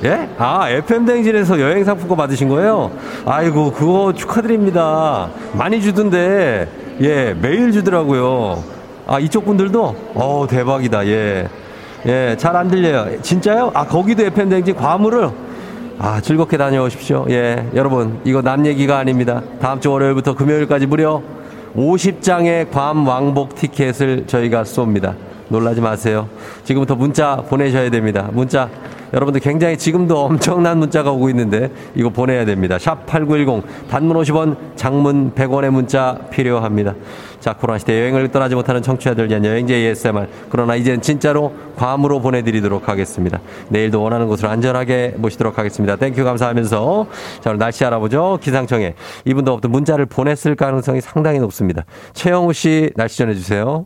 예? 아, FM댕진에서 여행 상품권 받으신 거예요? 아이고, 그거 축하드립니다. 많이 주던데, 예, 매일 주더라고요. 아, 이쪽 분들도? 어 대박이다, 예. 예, 잘 안 들려요. 진짜요? 아, 거기도 FM댕진 괌으로? 아, 즐겁게 다녀오십시오. 예, 여러분, 이거 남 얘기가 아닙니다. 다음 주 월요일부터 금요일까지 무려 50장의 괌 왕복 티켓을 저희가 쏩니다. 놀라지 마세요. 지금부터 문자 보내셔야 됩니다. 문자 여러분들 굉장히 지금도 엄청난 문자가 오고 있는데 이거 보내야 됩니다. 샵 8910 단문 50원 장문 100원의 문자 필요합니다. 자 코로나 시대 여행을 떠나지 못하는 청취자들 위한 여행제 ASMR 그러나 이젠 진짜로 괌으로 보내드리도록 하겠습니다. 내일도 원하는 곳으로 안전하게 모시도록 하겠습니다. thank you 감사하면서 자 오늘 날씨 알아보죠. 기상청에 이분도 없던 문자를 보냈을 가능성이 상당히 높습니다. 최영우 씨 날씨 전해주세요.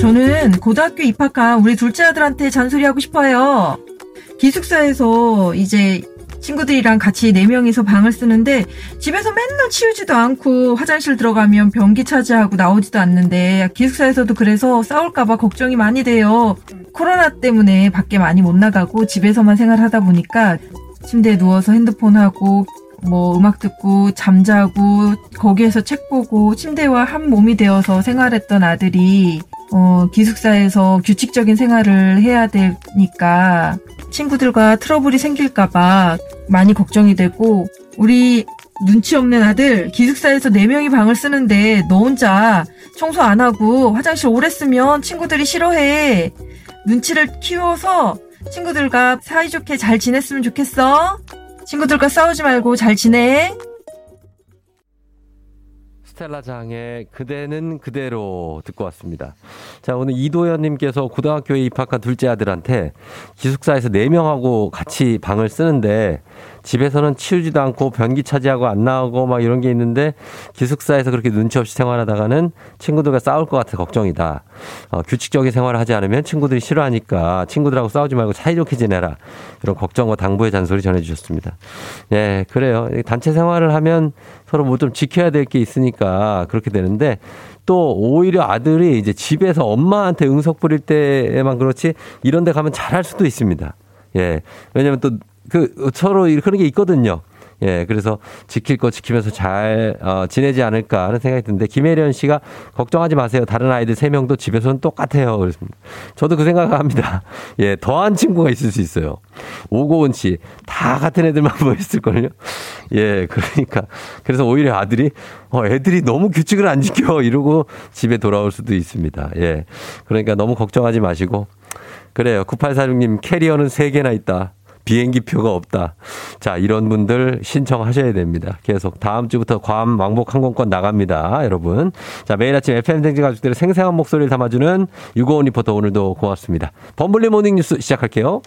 저는 고등학교 입학한 우리 둘째 아들한테 잔소리하고 싶어요. 기숙사에서 이제 친구들이랑 같이 네 명이서 방을 쓰는데 집에서 맨날 치우지도 않고 화장실 들어가면 변기 차지하고 나오지도 않는데 기숙사에서도 그래서 싸울까봐 걱정이 많이 돼요. 코로나 때문에 밖에 많이 못 나가고 집에서만 생활하다 보니까 침대에 누워서 핸드폰 하고 뭐 음악 듣고 잠자고 거기에서 책 보고 침대와 한 몸이 되어서 생활했던 아들이 어, 기숙사에서 규칙적인 생활을 해야 되니까 친구들과 트러블이 생길까봐 많이 걱정이 되고 우리 눈치 없는 아들 기숙사에서 4명이 방을 쓰는데 너 혼자 청소 안 하고 화장실 오래 쓰면 친구들이 싫어해. 눈치를 키워서 친구들과 사이좋게 잘 지냈으면 좋겠어. 친구들과 싸우지 말고 잘 지내.
스텔라 장의 그대는 그대로 듣고 왔습니다. 자, 오늘 이도현님께서 고등학교에 입학한 둘째 아들한테 기숙사에서 4명하고 같이 방을 쓰는데 집에서는 치우지도 않고 변기 차지하고 안 나오고 막 이런 게 있는데 기숙사에서 그렇게 눈치 없이 생활하다가는 친구들과 싸울 것 같아 걱정이다. 어, 규칙적인 생활을 하지 않으면 친구들이 싫어하니까 친구들하고 싸우지 말고 사이좋게 지내라. 이런 걱정과 당부의 잔소리 전해주셨습니다. 예, 그래요. 단체 생활을 하면 서로 뭐 좀 지켜야 될 게 있으니까 그렇게 되는데 또 오히려 아들이 이제 집에서 엄마한테 응석 부릴 때에만 그렇지 이런 데 가면 잘할 수도 있습니다. 예. 왜냐면 또 그 서로 그런 게 있거든요. 예, 그래서 지킬 거 지키면서 잘 어, 지내지 않을까 하는 생각이 드는데 김혜련 씨가 걱정하지 마세요. 다른 아이들 세 명도 집에서는 똑같아요. 그랬습니다. 저도 그 생각을 합니다. 예, 더한 친구가 있을 수 있어요. 오고은 씨, 다 같은 애들만 모였을 걸요. 예, 그러니까 그래서 오히려 아들이 어, 애들이 너무 규칙을 안 지켜 이러고 집에 돌아올 수도 있습니다. 예, 그러니까 너무 걱정하지 마시고 그래요. 9846님 캐리어는 세 개나 있다. 비행기 표가 없다. 자, 이런 분들 신청하셔야 됩니다. 계속 다음 주부터 괌 왕복 항공권 나갑니다. 여러분. 자, 매일 아침 FM 생진 가족들의 생생한 목소리를 담아주는 유고원 리포터 오늘도 고맙습니다. 범블리 모닝 뉴스 시작할게요.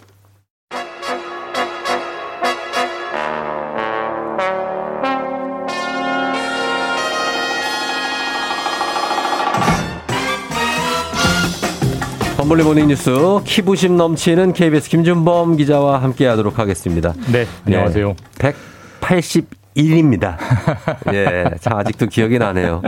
범블리 모닝 뉴스 키부심 넘치는 KBS 김준범 기자와 함께 하도록 하겠습니다.
네, 안녕하세요.
181입니다. 예, 참 아직도 기억이 나네요.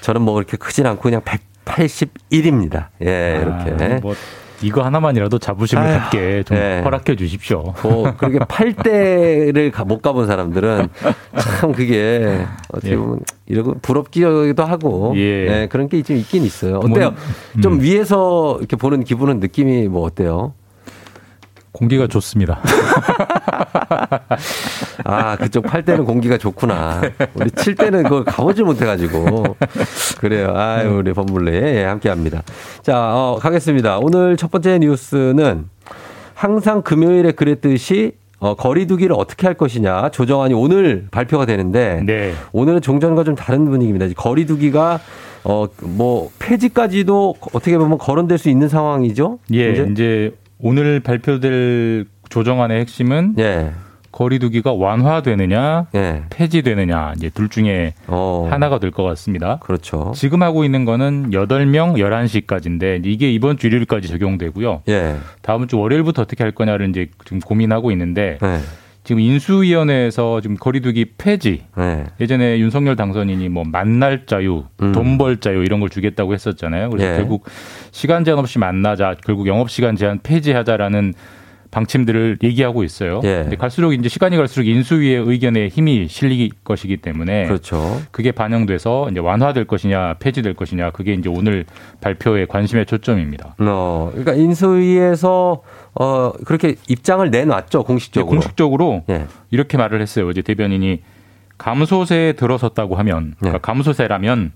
저는 뭐 그렇게 크진 않고 그냥 181입니다. 예, 이렇게.
아, 뭐 이거 하나만이라도 자부심을
아휴,
갖게 좀
네.
허락해 주십시오.
뭐 그렇게 8대를 못 가본 사람들은 참 그게 어떻게 보면 이러고 부럽기도 하고
예.
네, 그런 게 좀 있긴 있어요. 어때요?
음.
좀 위에서 이렇게 보는 기분은 느낌이 뭐 어때요?
공기가 좋습니다.
아, 그쪽 8대는 공기가 좋구나. 우리 7대는 그걸 가보질 못해가지고. 그래요. 아유, 우리 범블리. 예, 함께 합니다. 자, 어, 가겠습니다. 오늘 첫 번째 뉴스는 항상 금요일에 그랬듯이 어, 거리두기를 어떻게 할 것이냐 조정안이 오늘 발표가 되는데
네.
오늘은 종전과 좀 다른 분위기입니다. 거리두기가 어, 뭐 폐지까지도 어떻게 보면 거론될 수 있는 상황이죠.
예,
이제?
이제 오늘 발표될 조정안의 핵심은
예.
거리두기가 완화되느냐,
예.
폐지되느냐 이제 둘 중에
어,
하나가 될 것 같습니다.
그렇죠.
지금 하고 있는 거는 8명 11시까지인데 이게 이번 주 일요일까지 적용되고요.
예.
다음 주 월요일부터 어떻게 할 거냐를 이제 지금 고민하고 있는데
네.
지금 인수위원회에서 지금 거리두기 폐지
네.
예전에 윤석열 당선인이 뭐 만날 자유,
음.
돈벌 자유 이런 걸 주겠다고 했었잖아요. 그래서
예.
결국 시간 제한 없이 만나자, 결국 영업 시간 제한 폐지하자라는 방침들을 얘기하고 있어요.
예.
근데 갈수록 이제 시간이 갈수록 인수위의 의견에 힘이 실릴 것이기 때문에
그렇죠.
그게 반영돼서 이제 완화될 것이냐 폐지될 것이냐 그게 이제 오늘 발표의 관심의 초점입니다.
어, 그러니까 인수위에서 어 그렇게 입장을 내놨죠 공식적으로.
공식적으로
예.
이렇게 말을 했어요. 어제 대변인이 감소세에 들어섰다고 하면
네.
그러니까 감소세라면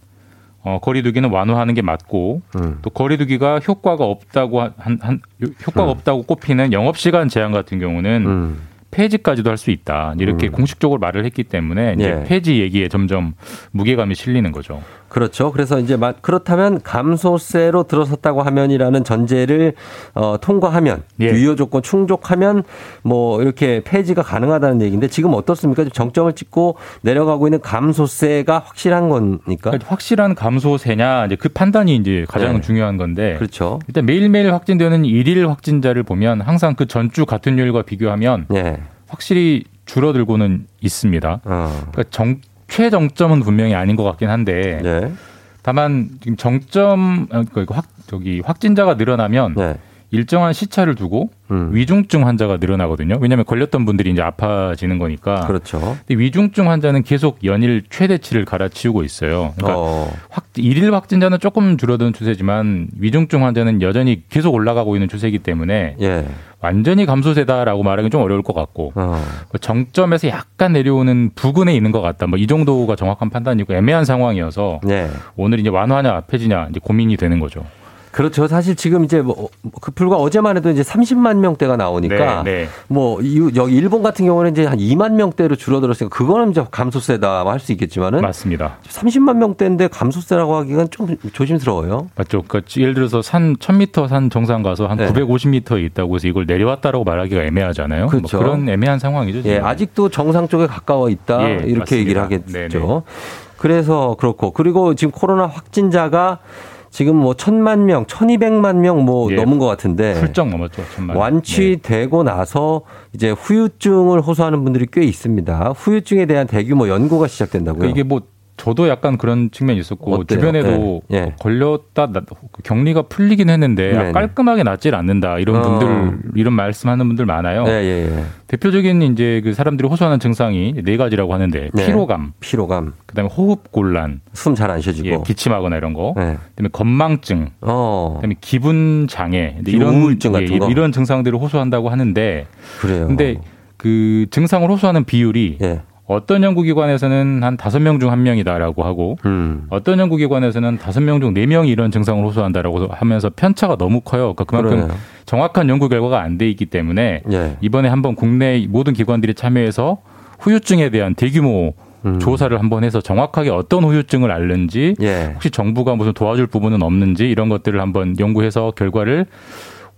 어, 거리두기는 완화하는 게 맞고
음.
또 거리두기가 효과가 없다고 한, 한 효과가 없다고 꼽히는 영업 시간 제한 같은 경우는
음.
폐지까지도 할 수 있다. 이렇게
음.
공식적으로 말을 했기 때문에 이제
예.
폐지 얘기에 점점 무게감이 실리는 거죠.
그렇죠. 그래서 이제 마- 그렇다면 감소세로 들어섰다고 하면이라는 전제를 어, 통과하면
예.
유효 조건 충족하면 뭐 이렇게 폐지가 가능하다는 얘기인데 지금 어떻습니까? 정점을 찍고 내려가고 있는 감소세가 확실한 거니까.
그러니까 확실한 감소세냐 이제 그 판단이 이제 가장
네.
중요한 건데
그렇죠.
일단 매일매일 확진되는 일일 확진자를 보면 항상 그 전주 같은 요일과 비교하면
예.
확실히 줄어들고는 있습니다.
어.
그러니까 정, 최정점은 분명히 아닌 것 같긴 한데
네.
다만 지금 정점 어, 그확 저기 확진자가 늘어나면
네.
일정한 시차를 두고
음.
위중증 환자가 늘어나거든요. 왜냐하면 걸렸던 분들이 이제 아파지는 거니까.
그렇죠.
근데 위중증 환자는 계속 연일 최대치를 갈아치우고 있어요. 그러니까
어.
확, 일일 확진자는 조금 줄어드는 추세지만 위중증 환자는 여전히 계속 올라가고 있는 추세이기 때문에
예.
완전히 감소세다라고 말하기 좀 어려울 것 같고
어.
그 정점에서 약간 내려오는 부근에 있는 것 같다. 뭐 이 정도가 정확한 판단이고 애매한 상황이어서
네.
오늘 이제 완화냐 폐지냐 이제 고민이 되는 거죠.
그렇죠. 사실 지금 이제 뭐, 그 불과 어제만 해도 이제 30만 명대가 나오니까
네, 네.
뭐, 이- 여기 일본 같은 경우는 이제 한 2만 명대로 줄어들었으니까 그거는 이제 감소세다 할 수 있겠지만은
맞습니다.
30만 명대인데 감소세라고 하기가 좀 조심스러워요.
맞죠. 그러니까 예를 들어서 산 1000m 산 정상 가서 한
네.
950m에 있다고 해서 이걸 내려왔다라고 말하기가 애매하잖아요.
그렇죠.
뭐 그런 애매한 상황이죠.
예. 아직도 정상 쪽에 가까워 있다.
예,
이렇게
맞습니다.
얘기를 하겠죠.
네네.
그래서 그렇고 그리고 지금 코로나 확진자가 지금 뭐 천만 명, 천이백만 명뭐
예,
넘은 것 같은데
훌쩍 넘었죠. 천만. 네.
완치되고 나서 이제 후유증을 호소하는 분들이 꽤 있습니다. 후유증에 대한 대규모 연구가 시작된다고요.
그러니까 이게 뭐 저도 약간 그런 측면이 있었고
어때요?
주변에도
예, 예.
걸렸다 나- 격리가 풀리긴 했는데
네네.
깔끔하게 낫질 않는다 이런
어.
분들 이런 말씀하는 분들 많아요.
예.
대표적인 이제 그 사람들이 호소하는 증상이 네 가지라고 하는데
네.
피로감,
피로감,
그다음에 호흡 곤란,
숨 잘 안 쉬어지고,
예, 기침하거나 이런 거,
네.
그다음에 건망증,
어,
그다음에 기분 장애 이런
우울증 같은
예,
거?
이런 증상들을 호소한다고 하는데
그래요.
근데 그 증상을 호소하는 비율이
예,
어떤 연구기관에서는 한 다섯 명 중 한 명이다라고 하고
음,
어떤 연구기관에서는 다섯 명 중 네 명이 이런 증상을 호소한다라고 하면서 편차가 너무 커요. 그러니까 그만큼
그러네요.
정확한 연구 결과가 안 돼 있기 때문에
예,
이번에 한번 국내 모든 기관들이 참여해서 후유증에 대한 대규모
음.
조사를 한번 해서 정확하게 어떤 후유증을 앓는지
예,
혹시 정부가 무슨 도와줄 부분은 없는지 이런 것들을 한번 연구해서 결과를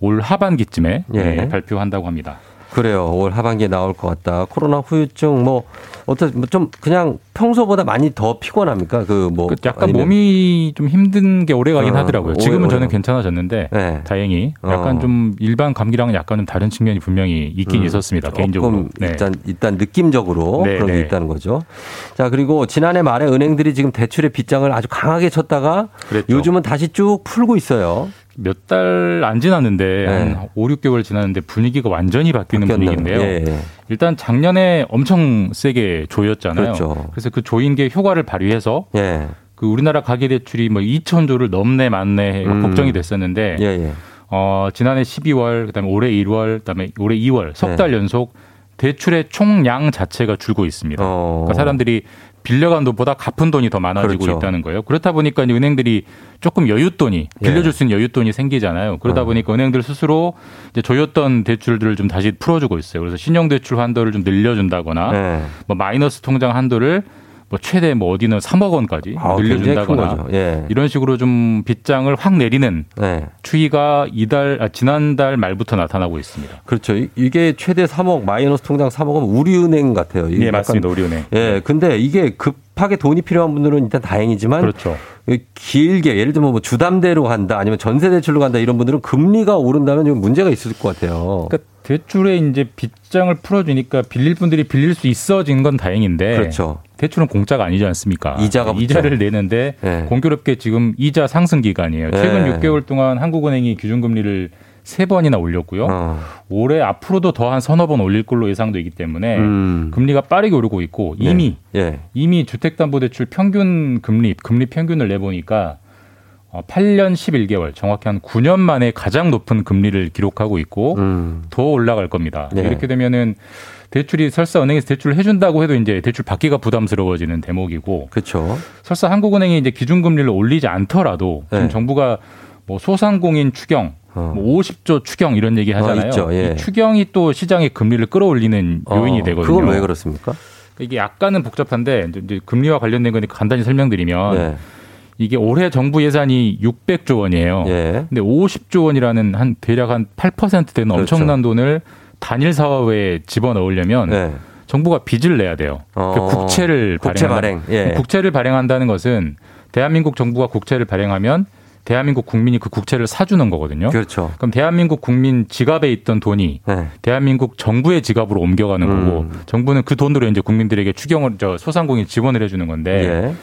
올 하반기쯤에
예.
네, 발표한다고 합니다.
그래요. 올 하반기에 나올 것 같다. 코로나 후유증 뭐 어떤 뭐좀 그냥 평소보다 많이 더 피곤합니까? 그뭐
그 약간
아니면-
몸이 좀 힘든 게 오래 가긴
어,
하더라고요. 지금은
오래
저는. 괜찮아졌는데
네.
다행히 약간
어.
좀 일반 감기랑은 약간 좀 다른 측면이 분명히 있긴
음,
있었습니다. 개인적으로. 네.
일단 일단 느낌적으로
네,
그런 게
네.
있다는 거죠. 자 그리고 지난해 말에 은행들이 지금 대출의 빗장을 아주 강하게 쳤다가
그랬죠.
요즘은 다시 쭉 풀고 있어요.
몇 달 안 지났는데
네.
한 5, 6개월 지났는데 분위기가 완전히 바뀌는
바뀌었나
분위기인데요.
예, 예.
일단 작년에 엄청 세게 조였잖아요.
그렇죠.
래서그 조인 게 효과를 발휘해서
예.
그 우리나라 가계 대출이 뭐 2천조를 넘네 맞네
음.
걱정이 됐었는데
예, 예.
어, 지난해 12월, 그다음에 올해 1월, 그다음에 올해 2월 석달
네.
연속 대출의 총량 자체가 줄고 있습니다.
어.
그러니까 사람들이 빌려간 돈보다 갚은 돈이 더 많아지고
그렇죠.
있다는 거예요. 그렇다 보니까 은행들이 조금 여윳돈이 빌려줄 수 있는 여윳돈이 생기잖아요. 그러다
어.
보니까 은행들 스스로 이제 조였던 대출들을 좀 다시 풀어주고 있어요. 그래서 신용대출 한도를 좀 늘려준다거나
네.
뭐 마이너스 통장 한도를 뭐 최대 뭐 어디는 3억 원까지
아,
늘려준다거나.
예.
이런 식으로 좀 빗장을 확 내리는
네.
추이가 이달 아, 지난달 말부터 나타나고 있습니다.
그렇죠. 이- 이게 최대 3억 마이너스 통장 3억은 우리은행 같아요.
네,
약간-
맞습니다. 우리은행.
예, 근데 이게 급하게 돈이 필요한 분들은 일단 다행이지만
그렇죠.
길게 예를 들면 뭐 주담대로 간다 아니면 전세 대출로 간다 이런 분들은 금리가 오른다면 좀 문제가 있을 것 같아요.
그러니까 대출에 이제 빗장을 풀어주니까 빌릴 분들이 빌릴 수 있어진 건 다행인데
그렇죠.
대출은 공짜가 아니지 않습니까?
이자가 붙죠.
이자를 내는데
네.
공교롭게 지금 이자 상승 기간이에요. 최근
네.
6개월 동안 한국은행이 기준금리를 세 번이나 올렸고요.
어.
올해 앞으로도 더 한 서너 번 올릴 걸로 예상되기 때문에
음.
금리가 빠르게 오르고 있고 이미
예.
이미 주택담보대출 평균 금리 금리 평균을 내보니까 어, 8년 11개월 정확히 한 9년 만에 가장 높은 금리를 기록하고 있고
음.
더 올라갈 겁니다.
네.
이렇게 되면은 대출이 설사 은행에서 대출을 해준다고 해도 이제 대출 받기가 부담스러워지는 대목이고
그렇죠.
설사 한국은행이 이제 기준금리를 올리지 않더라도 지금
네.
정부가 뭐 소상공인 추경
어.
뭐 50조 추경 이런 얘기 하잖아요.
어, 있죠. 예.
이 추경이 또 시장의 금리를 끌어올리는 요인이
어,
되거든요.
그건 왜 그렇습니까?
이게 약간은 복잡한데 이제- 이제 금리와 관련된 거니까 간단히 설명드리면
네.
이게 올해 정부 예산이 600조 원이에요.
예.
근데 50조 원이라는 한 대략 한 8% 되는
그렇죠.
엄청난 돈을 단일 사업에 집어넣으려면
네.
정부가 빚을 내야 돼요.
어,
그 국채를
국채
발행한다.
발행. 예.
국채를 발행한다는 것은 대한민국 정부가 국채를 발행하면 대한민국 국민이 그 국채를 사주는 거거든요.
그렇죠.
그럼 대한민국 국민 지갑에 있던 돈이
네.
대한민국 정부의 지갑으로 옮겨가는 거고
음.
정부는 그 돈으로 이제 국민들에게 추경을 저 소상공인 지원을 해주는 건데
예.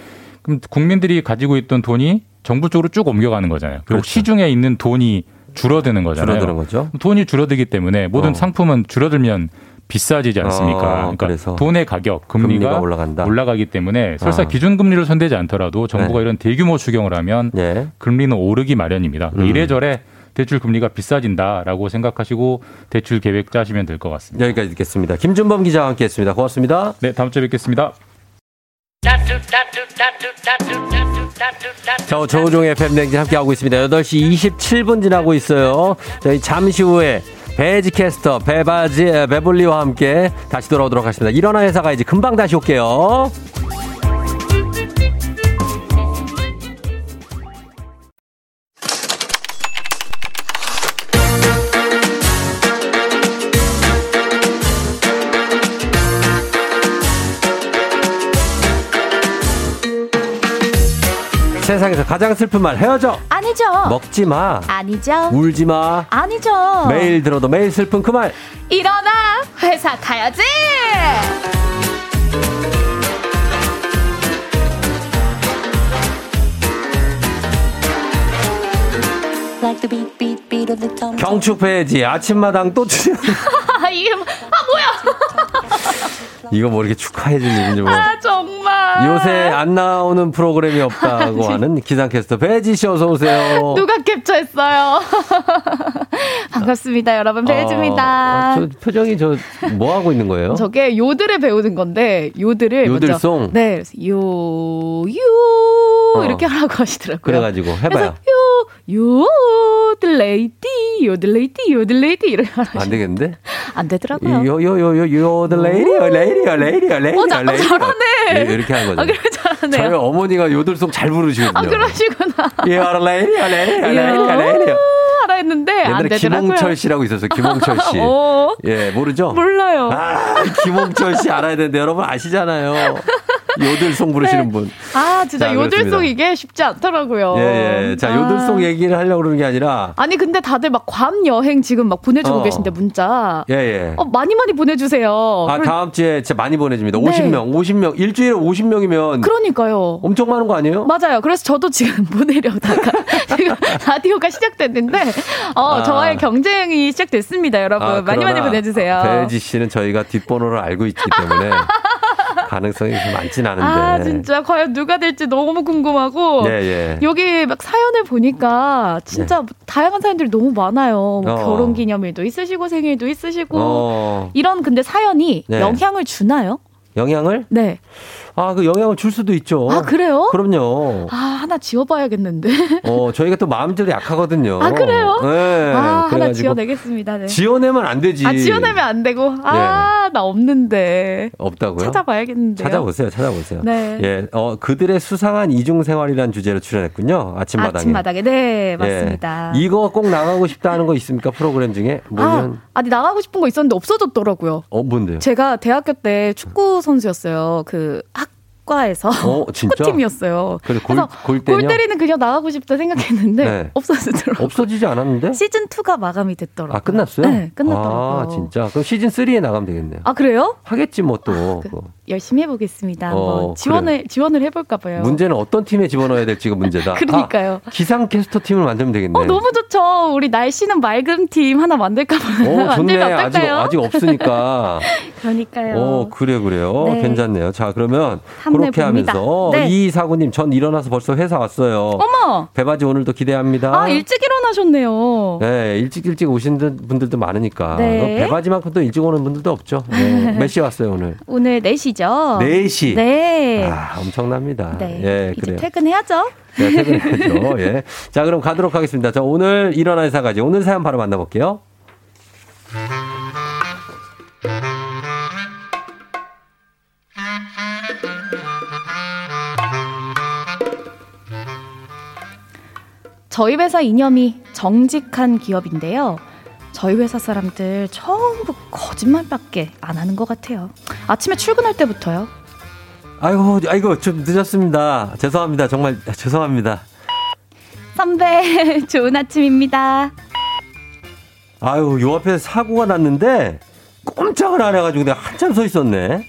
그럼 국민들이 가지고 있던 돈이 정부 쪽으로 쭉 옮겨가는 거잖아요. 그리고
그렇죠.
시중에 있는 돈이 줄어드는 거잖아요.
줄어드는 거죠.
돈이 줄어들기 때문에 모든
어.
상품은 줄어들면 비싸지지 않습니까?
어,
그러니까 돈의 가격, 금리가,
금리가 올라간다.
올라가기 때문에 설사
아.
기준금리를 손대지 않더라도 정부가
네.
이런 대규모 추경을 하면
예.
금리는 오르기 마련입니다.
음.
이래저래 대출 금리가 비싸진다라고 생각하시고 대출 계획 짜시면 될 것 같습니다.
여기까지 듣겠습니다. 김준범 기자와 함께했습니다. 고맙습니다.
네, 다음 주에 뵙겠습니다.
저 조우종의 팬댕진 함께하고 있습니다. 8시 27분 지나고 있어요. 저희 잠시 후에 베지캐스터 베바지 베블리와 함께 다시 돌아오도록 하겠습니다. 일어나 회사 가야지 금방 다시 올게요. 세상에서 가장 슬픈 말 헤어져
아니죠.
먹지 마
아니죠.
울지 마
아니죠.
매일 들어도 매일 슬픈 그 말
일어나 회사 가야지.
경축 배지 아침마당 또 출연? 이거 뭐 이렇게 축하해 줄 일인지 뭐
아 정말.
요새 안 나오는 프로그램이 없다고 하는 기상캐스터 배지 씨 어서 오세요.
누가 캡처했어요? 반갑습니다, 여러분. 배지입니다.
어, 저 표정이 저 뭐 하고 있는 거예요?
저게 요들을 배우는 건데 요들을
요들송?
먼저 네, 요요
어.
이렇게 하라고 하시더라고요.
그래가지고 해봐요.
요 요들레이디 요들레이디 요들레이디 이렇게 하라고
안 되겠는데?
안 되더라고요.
요요요요 요들 레이디요 레이디요 레이디요 레이디요
어, 자- 어. 잘하네.
예, 이렇게 하는 거죠.
아, 그래 잘하네요.
저희 어머니가 요들송 잘 부르시거든요.
아 그러시구나.
요 레이디요 레이디요 레이디요 레이디요.
하라 했는데 안 되더라고요.
김홍철 씨라고 있었어요. 김홍철 씨.
어.
예, 모르죠?
몰라요.
아, 김홍철 씨 알아야 되는데 여러분 아시잖아요. 요들송 부르시는 분.
아 진짜
자,
요들송
그렇습니다.
이게 쉽지 않더라고요.
예, 예. 자,
아.
요들송 얘기를 하려고 그러는 게 아니라.
아니 근데 다들 막 괌 여행 지금 막 보내주고
어.
계신데 문자.
예, 예.
어 많이 많이 보내주세요.
아,
그러-
다음 주에 진짜 많이 보내줍니다.
네.
50명, 50명. 일주일에 50명이면.
그러니까요.
엄청 많은 거 아니에요?
맞아요. 그래서 저도 지금 보내려다가 지금 라디오가 시작됐는데 어
아.
저와의 경쟁이 시작됐습니다, 여러분.
아,
많이 많이 보내주세요.
배지 씨는 저희가 뒷번호를 알고 있기 때문에 가능성이 많진 않은데.
아 진짜 과연 누가 될지 너무 궁금하고
예, 예.
여기 막 사연을 보니까 진짜 다양한 사연들이 너무 많아요. 뭐
어.
결혼 기념일도 있으시고 생일도 있으시고
어,
이런 근데 사연이
네.
영향을 주나요?
영향을?
네.
아, 그 영향을 줄 수도 있죠.
아 그래요?
그럼요.
아 하나 지워봐야겠는데.
어, 저희가 또 마음들이 약하거든요.
아 그래요?
네.
아 하나
그래가지고
지워내겠습니다. 네.
지어내면 안 되지.
아 지워내면 안 되고 아나 없는데
없다고요?
찾아봐야겠는데요.
찾아보세요, 찾아보세요.
네.
예, 어, 그들의 수상한 이중 생활이라는 주제로 출연했군요. 아침마당에.
아침마당에 네 맞습니다.
예. 이거 꼭 나가고 싶다 하는 거 있습니까? 프로그램 중에? 뭐면,
아, 아니 나가고 싶은 거 있었는데 없어졌더라고요.
어, 뭔데요?
제가 대학교 때 축구 선수였어요. 그 학 과에서
어?
축구팀이었어요.
그래, 골,
그래서
골?
골 때리는 그냥 나가고 싶다 생각했는데
네.
없어지더라고요.
없어지지 않았는데?
시즌 2가 마감이 됐더라고요.
아, 끝났어요?
네, 끝났더라고요.
아, 진짜. 그럼 시즌 3에 나가면 되겠네요.
아, 그래요?
하겠지, 뭐 또. 그거.
열심히 해보겠습니다.
어,
지원을 지원을 해볼까 봐요.
문제는 어떤 팀에 집어넣어야 될지가 문제다.
그러니까요.
아, 기상 캐스터 팀을 만들면 되겠네.
어, 너무 좋죠. 우리 날씨는 맑은 팀 하나 만들까 봐요.
오, 좋네. 아직? 아직 없으니까.
그러니까요.
오, 그래, 그래요.
네.
괜찮네요. 자, 그러면 그렇게
해봅니다.
하면서
네.
이 사구님 전 일어나서 벌써 회사 왔어요.
어머!
배바지 오늘도 기대합니다.
아, 일찍 일어나셨네요.
네, 일찍 일찍 오신 분들도 많으니까.
네.
배바지만큼 또 일찍 오는 분들도 없죠. 네. 몇 시에 왔어요, 오늘?
오늘 4시죠?
4시.
네.
아, 엄청납니다.
네.
예,
이제
그래요.
퇴근해야죠.
네, 퇴근해야죠. 예. 자, 그럼 가도록 하겠습니다. 자, 오늘 일어나는 사가지. 오늘 사연 바로 만나볼게요.
저희 회사 이념이 정직한 기업인데요. 저희 회사 사람들 전부 거짓말밖에 안 하는 것 같아요. 아침에 출근할 때부터요.
아이고, 아이고, 좀 늦었습니다. 죄송합니다. 정말 죄송합니다.
선배, 좋은 아침입니다.
아유, 요 앞에 사고가 났는데 꼼짝을 안 해가지고 내가 한참 서 있었네.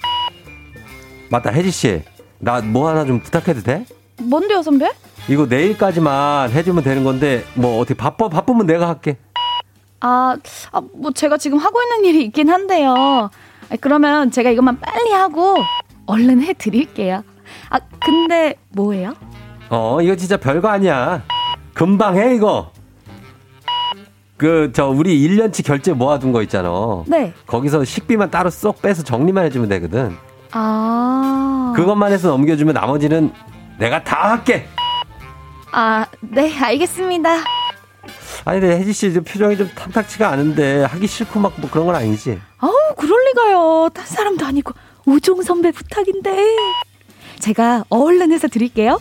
맞다, 혜지 씨. 나 뭐 하나 좀 부탁해도 돼?
뭔데요, 선배?
이거 내일까지만 해주면 되는 건데, 뭐 어떻게 바빠, 바쁘면 내가 할게.
아, 아, 뭐 제가 지금 하고 있는 일이 있긴 한데요. 아, 그러면 제가 이것만 빨리 하고 얼른 해드릴게요. 아, 근데 뭐예요?
어, 이거 진짜 별거 아니야. 금방 해, 이거. 그, 저, 우리 1년치 결제 모아둔 거 있잖아.
네.
거기서 식비만 따로 쏙 빼서 정리만 해주면 되거든.
아.
그것만 해서 넘겨주면 나머지는 내가 다 할게.
아, 네, 알겠습니다.
아니, 근데 혜지 씨좀 표정이 좀 탐탁치가 않은데 하기 싫고 막 뭐 그런 건 아니지?
아우, 그럴 리가요. 딴 사람도 아니고 우종 선배 부탁인데. 제가 얼른 해서 드릴게요.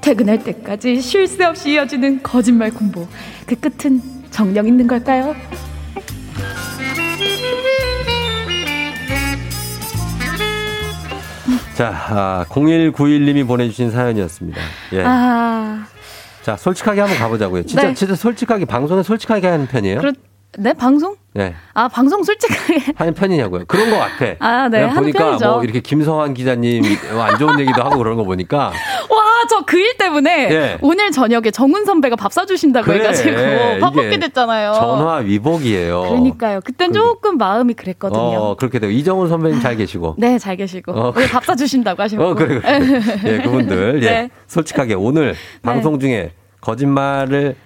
퇴근할 때까지 쉴 새 없이 이어지는 거짓말 공보. 그 끝은 정령 있는 걸까요?
자, 아, 0191님이 보내주신 사연이었습니다. 예.
아,
자, 솔직하게 한번 가보자고요. 진짜,
네.
진짜 솔직하게, 방송에 솔직하게 하는 편이에요?
그렇, 네, 방송?
네.
아, 방송 솔직하게.
하는 편이냐고요. 그런 것 같아.
아, 네,
보니까
편이죠.
뭐 이렇게 김성환 기자님 안 좋은 얘기도 하고 그런 거 보니까
와, 저 그 일 때문에
예.
오늘 저녁에 정훈 선배가 밥 사주신다고
그래,
해가지고 밥
이게
먹게 됐잖아요.
전화 위복이에요.
그러니까요. 그땐 조금 마음이 그랬거든요.
어, 그렇게 되고 이정훈 선배님 잘 계시고.
네, 잘 계시고.
어,
오늘 밥 사주신다고 하셨고.
어, 그래, 그래. 예, 그분들. 예.
네.
솔직하게 오늘 방송 중에 거짓말을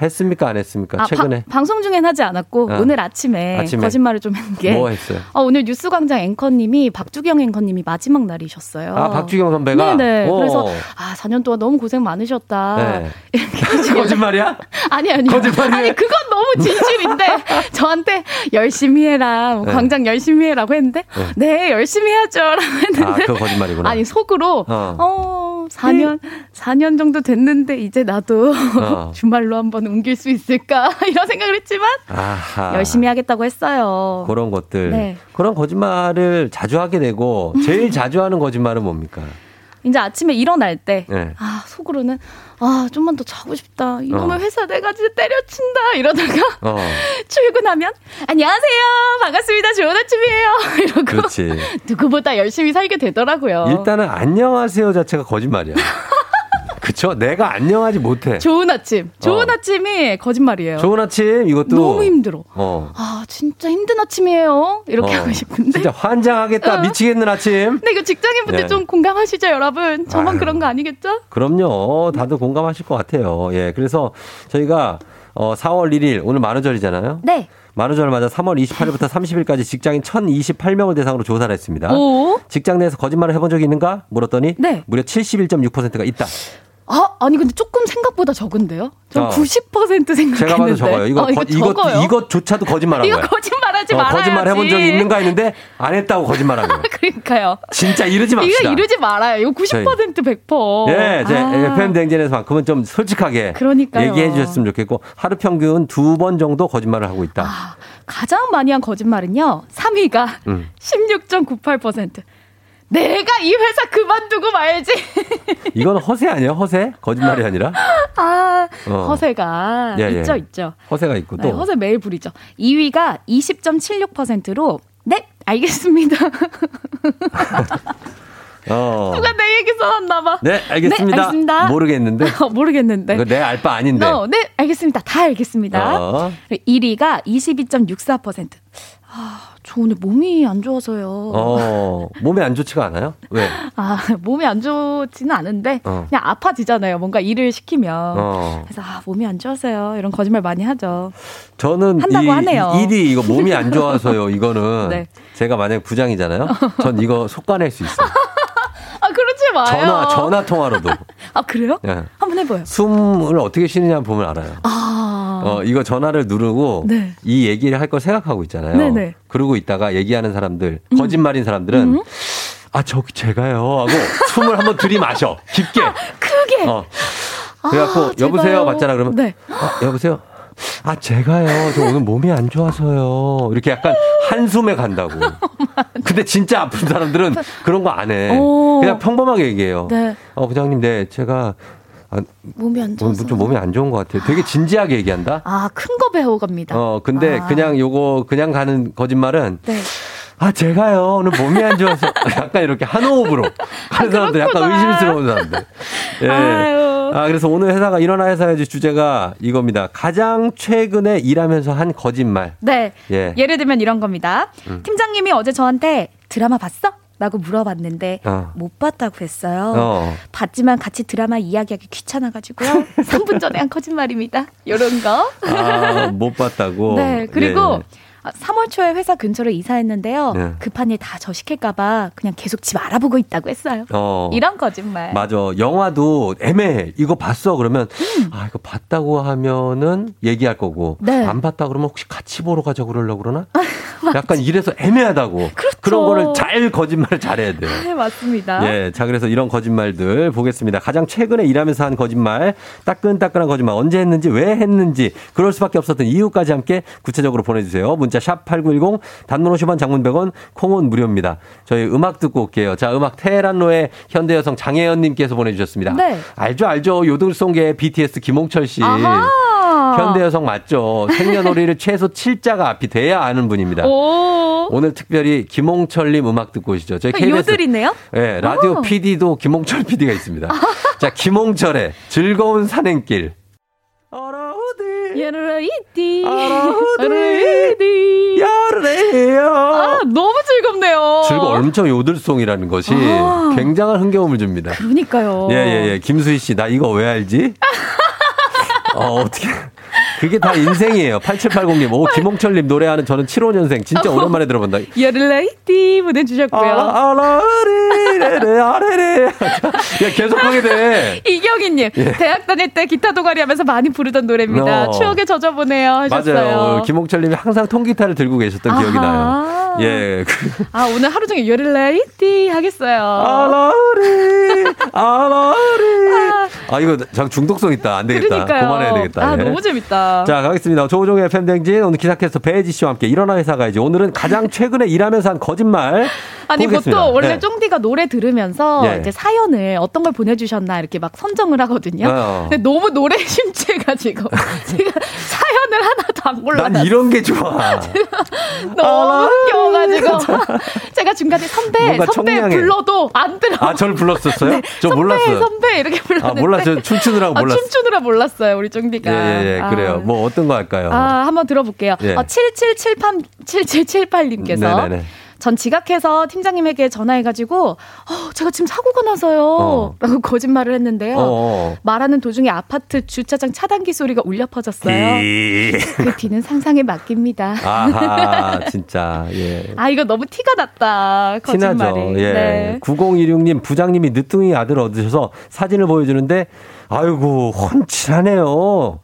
했습니까? 안 했습니까?
아,
최근에.
바- 방송 중엔 하지 않았고
어.
오늘 아침에,
아침에.
거짓말을 좀 한 게.
뭐 했어요?
어, 오늘 뉴스광장 앵커님이 박주경 앵커님이 마지막 날이셨어요.
아, 박주경 선배가?
네네.
오.
그래서 아 4년 동안 너무 고생 많으셨다.
네. 거짓말이야?
아니 아니
거짓말이에요?
아니 그건 너무 진실인데 저한테 열심히 해라 뭐
네.
광장 열심히 해라고 했는데 네, 열심히 해야죠라고 했는데
아, 그거 거짓말이구나.
아니 속으로
어.
어, 4년 4년 정도 됐는데 이제 나도
어.
주말로 한번 옮길 수 있을까 이런 생각을 했지만
아하.
열심히 하겠다고 했어요.
그런 것들.
네.
그런 거짓말을 자주 하게 되고 제일 자주 하는 거짓말은 뭡니까?
이제 아침에 일어날 때
네.
아, 속으로는 아, 좀만 더 자고 싶다. 이놈의
어.
회사 내가 진짜 때려친다. 이러다가
어.
출근하면 안녕하세요. 반갑습니다. 좋은 아침이에요. 이러고
그렇지.
누구보다 열심히 살게 되더라고요.
일단은 안녕하세요 자체가 거짓말이야. 그쵸? 내가 안녕하지 못해.
좋은 아침. 좋은
어.
아침이 거짓말이에요.
좋은 아침 이것도
너무 힘들어.
어.
아, 진짜 힘든 아침이에요. 이렇게
어.
하고 싶은데.
진짜 환장하겠다
어.
미치겠는 아침.
근데 이거 직장인분들
네.
좀 공감하시죠, 여러분? 저만
아유.
그런 거 아니겠죠?
그럼요. 다들 공감하실 것 같아요. 예. 그래서 저희가 어 4월 1일 오늘 만우절이잖아요.
네.
만우절 맞아 3월 28일부터 30일까지 직장인 1028명을 대상으로 조사를 했습니다.
오.
직장 내에서 거짓말을 해본 적이 있는가? 물었더니
네.
무려 71.6%가 있다.
아, 아니 근데 조금 생각보다 적은데요? 저
어.
90% 생각했는데.
제가 봐도 적어요. 이거
어, 이거
거,
적어요?
이것조차도 거짓말한
이거
거야.
거짓말하지
어,
말아야지.
거짓말 해본 적이 있는가 했는데 안 했다고 거짓말한 거예요.
그러니까요.
진짜 이러지 맙시다.
이거 이러지 말아요. 이거 90% 100%.
예, 제
아.
FM 댕진에서만큼은 좀 솔직하게
그러니까요.
얘기해 주셨으면 좋겠고 하루 평균 두 번 정도 거짓말을 하고 있다.
가장 많이 한 거짓말은요. 3위가
음.
16.98%. 내가 이 회사 그만두고 말지.
이건 허세 아니에요? 허세? 거짓말이 아니라
아,
어.
허세가
예, 예.
있죠, 있죠.
허세가 있고 또
네, 허세 매일 부리죠. 2위가 20.76%로 네, 알겠습니다.
어.
누가 내 얘기 써놨나 봐.
네, 알겠습니다.
네, 알겠습니다.
모르겠는데.
어, 모르겠는데.
내 알 바 아닌데.
어, 네, 알겠습니다. 다 알겠습니다.
어.
1위가 22.64%. 아, 저 오늘 몸이 안 좋아서요.
어, 몸에 안 좋지가 않아요? 왜?
아, 몸이 안 좋지는 않은데
어.
그냥 아파지잖아요. 뭔가 일을 시키면.
어.
그래서 아, 몸이 안 좋아서요. 이런 거짓말 많이 하죠.
저는
한다고
이,
하네요.
이 일이 이거 몸이 안 좋아서요. 이거는
네.
제가 만약 부장이잖아요. 전 이거 속가낼 수 있어요.
아, 그러 지 마요.
전화 전화 통화로도.
아, 그래요?
예.
한번 해봐요.
숨을 어떻게 쉬느냐 보면 알아요.
아.
어, 이거 전화를 누르고
네.
이 얘기를 할 걸 생각하고 있잖아요.
네네. 음.
그러고 있다가 얘기하는 사람들, 거짓말인 사람들은 아, 저기 제가요 하고 숨을 한번 들이마셔. 깊게.
크게.
어. 그래갖고
아,
여보세요? 맞잖아 그러면
네.
아, 여보세요. 아 제가요. 저 오늘 몸이 안 좋아서요. 이렇게 약간 한숨에 간다고. 근데 진짜 아픈 사람들은 그런 거 안 해.
오.
그냥 평범하게 얘기해요.
네.
어 부장님, 네 제가 아,
몸이 안 좋아서.
좀 몸이 안 좋은 것 같아요. 되게 진지하게 얘기한다.
아, 큰 거 배워갑니다.
어 근데
아.
그냥 요거 그냥 가는 거짓말은
네.
아 제가요 오늘 몸이 안 좋아서 약간 이렇게 한 호흡으로 하는 사람들 약간. 의심스러운 사람들. 예.
아유.
아 그래서 오늘 회사가 일어나 회사의 주제가 이겁니다. 가장 최근에 일하면서 한 거짓말.
네.
예.
예를 들면 이런 겁니다.
음.
팀장님이 어제 저한테 드라마 봤어? 라고 물어봤는데
어.
못 봤다고 했어요.
어.
봤지만 같이 드라마 이야기하기 귀찮아가지고요. 3분 전에 한 거짓말입니다. 요런 거.
아, 못 봤다고.
네. 그리고
예.
3월 초에 회사 근처로 이사했는데요.
네.
급한 일 다저 시킬까봐 그냥 계속 집 알아보고 있다고 했어요.
어.
이런 거짓말.
맞아. 영화도 애매해. 이거 봤어. 그러면,
음.
아, 이거 봤다고 하면은 얘기할 거고.
네.
안 봤다 그러면 혹시 같이 보러 가자고 그러려고 그러나? 약간 이래서 애매하다고.
그렇죠.
그런 거를 잘 거짓말을 잘해야 돼요.
네, 맞습니다.
예, 자, 그래서 이런 거짓말들 보겠습니다. 가장 최근에 일하면서 한 거짓말, 따끈따끈한 거짓말, 언제 했는지, 왜 했는지, 그럴 수밖에 없었던 이유까지 함께 구체적으로 보내주세요. 문자 샵 8910, 단문 50원, 장문 100원, 콩은 무료입니다. 저희 음악 듣고 올게요. 자, 음악 테헤란로의 현대 여성 장혜연 님께서 보내 주셨습니다.
네.
알죠, 알죠. 요들송계 BTS 김홍철 씨.
아하.
현대 여성 맞죠. 생년월일을 최소 7자가 앞이 돼야 아는 분입니다.
오.
오늘 특별히 김홍철님 음악 듣고 오시죠. 저희 KBS
요들이네요?
네, 라디오
오.
PD도 김홍철 PD가 있습니다. 자, 김홍철의 즐거운 산행길.
여르이디.
여르이디. 여르래요.
아, 너무 즐겁네요.
즐거 엄청 요들송이라는 것이
아.
굉장한 흥겨움을 줍니다.
그러니까요.
예, 예, 예. 김수희 씨, 나 이거 왜 알지? 어, 어떻게. 그게 다 인생이에요. 8780님. 오, 김홍철님 노래하는 저는 75년생. 진짜 오랜만에 들어본다.
여르이디 보내주셨고요.
아, 아라리레레, 아레레. 야, 계속 하게 돼.
이경희님,
예.
대학 다닐 때 기타 동아리 하면서 많이 부르던 노래입니다.
어.
추억에 젖어보네요. 하셨어요.
맞아요. 김홍철님이 항상 통기타를 들고 계셨던 기억이
아하.
나요. 예.
아, 오늘 하루 종일 여르이디 하겠어요.
아라리, 아라리. 아, 이거 장 중독성 있다. 안 되겠다.
그러니까요.
그만해야 되겠다.
아,
예.
너무 재밌다.
자, 가겠습니다. 조우종의 팬댕진. 오늘 기사캐스터 배혜지 씨와 함께 일어나 회사 가야지. 오늘은 가장 최근에 일하면서 한 거짓말.
아니
보겠습니다.
보통 원래
네.
쫑디가 노래 들으면서
예.
이제 사연을 어떤 걸 보내주셨나 이렇게 막 선정을 하거든요.
어.
근데 너무 노래 심취해가지고 제가 사연을 하나도 안 골라놨어요.
난 이런 게 좋아.
너무 웃겨가지고 제가 중간에 선배 선배
청량해.
불러도 안 들어.
아, 저를 불렀었어요?
네,
저
선배,
몰랐어요.
선배 이렇게 불렀는데
아, 몰랐어요. 춤추느라고
아,
몰랐어요.
춤추느라 몰랐어요 우리 쫑디가.
예, 예, 예.
아.
그래요. 뭐 어떤 거 할까요?
아, 한번 들어볼게요.
예.
어, 7778, 7778님께서
네네네.
전 지각해서 팀장님에게 전화해가지고, 어, 제가 지금 사고가 나서요.
어.
라고 거짓말을 했는데요.
어.
말하는 도중에 아파트 주차장 차단기 소리가 울려 퍼졌어요.
이.
그 뒤는 상상에 맡깁니다.
아하, 진짜. 예.
아, 이거 너무 티가 났다. 거짓말이.
티나죠. 예.
네.
9016님 부장님이 늦둥이 아들 얻으셔서 사진을 보여주는데 아이고 훤칠하네요.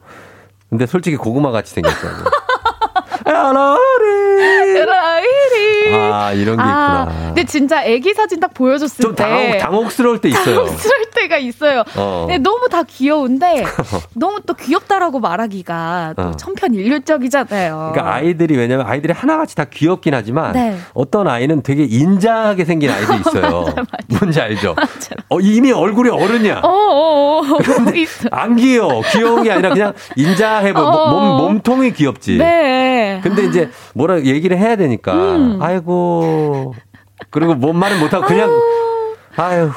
근데 솔직히 고구마 같이 생겼어요. 아라리.
라이리.
아 이런 게 있구나.
근데 진짜 애기 사진 딱 보여줬을
좀
때.
당혹, 당혹 스러울 때 있어요.
당혹스러울 때가 있어요.
어.
근데 너무 다 귀여운데 너무 또 귀엽다라고 말하기가 또
어.
천편일률적이잖아요.
그러니까 아이들이 왜냐면 아이들이 하나같이 다 귀엽긴 하지만
네.
어떤 아이는 되게 인자하게 생긴 아이도 있어요. 뭔지 알죠? 어, 이미 얼굴이 어른이야.
어, 어, 어.
안 귀여워. 귀여운 게 아니라 그냥 인자해 보여.
어.
몸, 몸통이 귀엽지.
네.
근데 이제 뭐라 얘기를 해야 되니까.
음.
아이 고. 그리고 뭔 말은 못하고 그냥. 아유.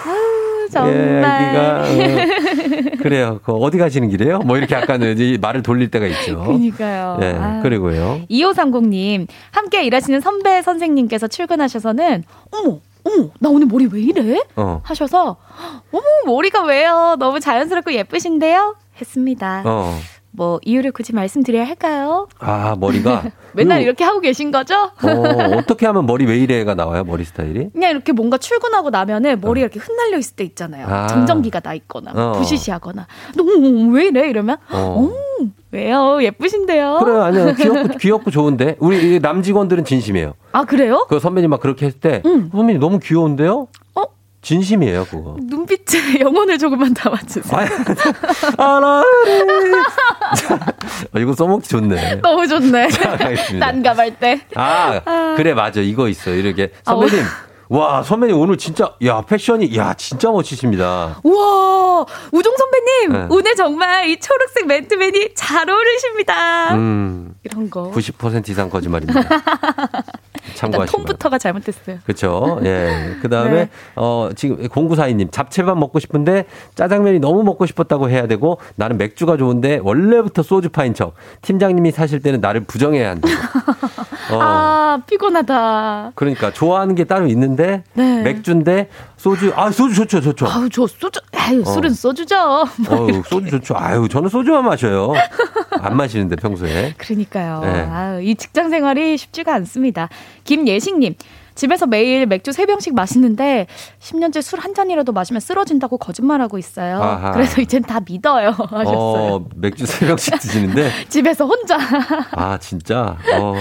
예,
정말.
애기가. 어, 그래요. 그 어디 가시는 길이에요? 뭐 이렇게 약간 말을 돌릴 때가 있죠.
그니까요.
예,
아.
그리고요.
2530님, 함께 일하시는 선배 선생님께서 출근하셔서는, 어머, 어머, 나 오늘 머리 왜 이래?
어.
하셔서, 어머, 머리가 왜요? 너무 자연스럽고 예쁘신데요? 했습니다.
어.
뭐, 이유를 굳이 말씀드려야 할까요?
아, 머리가.
맨날 이렇게 하고 계신 거죠?
어, 어떻게 하면 머리 왜 이래가 나와요? 머리 스타일이?
그냥 이렇게 뭔가 출근하고 나면은 머리가 이렇게 흩날려 있을 때 있잖아요.
아.
정전기가 나 있거나, 뭐
어.
부시시하거나. 너무 왜 이래? 이러면,
어.
어, 왜요? 예쁘신데요?
그래, 아니요. 귀엽고, 귀엽고 좋은데. 우리 이 남직원들은 진심이에요.
아, 그래요?
그 선배님 막 그렇게 했을 때.
응.
선배님 너무 귀여운데요?
어?
진심이에요, 그거.
눈빛에 영혼을 조금만 담아주세요.
아, 이거 써먹기 좋네.
너무 좋네.
자, 가겠습니다.
난감할 때.
아, 그래, 맞아. 이거 있어. 이렇게. 선배님. 와, 선배님 오늘 진짜, 야, 패션이, 야, 진짜 멋지십니다.
우와, 우종 선배님,
네.
오늘 정말 이 초록색 맨투맨이 잘 어울리십니다.
음,
이런 거.
90% 이상 거짓말입니다. 참고하시면.
톤부터가 잘못됐어요.
그렇죠. 예. 그 다음에
네.
어 지금 공구사이님 잡채밥 먹고 싶은데 짜장면이 너무 먹고 싶었다고 해야 되고 나는 맥주가 좋은데 원래부터 소주파인 척. 팀장님이 사실 때는 나를 부정해야 한다. 어.
아, 피곤하다.
그러니까 좋아하는 게 따로 있는데
네.
맥주인데 소주 아 소주 좋죠 좋죠.
아우, 저 소주, 아유,
어.
술은 소주죠.
어우, 소주 좋죠. 아유, 저는 소주만 마셔요. 안 마시는데 평소에.
그러니까요.
네.
아유, 이 직장 생활이 쉽지가 않습니다. 김예식님. 집에서 매일 맥주 3병씩 마시는데 10년째 술 한 잔이라도 마시면 쓰러진다고 거짓말하고 있어요.
아하.
그래서 이젠 다 믿어요. 하셨어요.
어, 맥주 세 병씩 드시는데.
집에서 혼자.
아, 진짜? 어,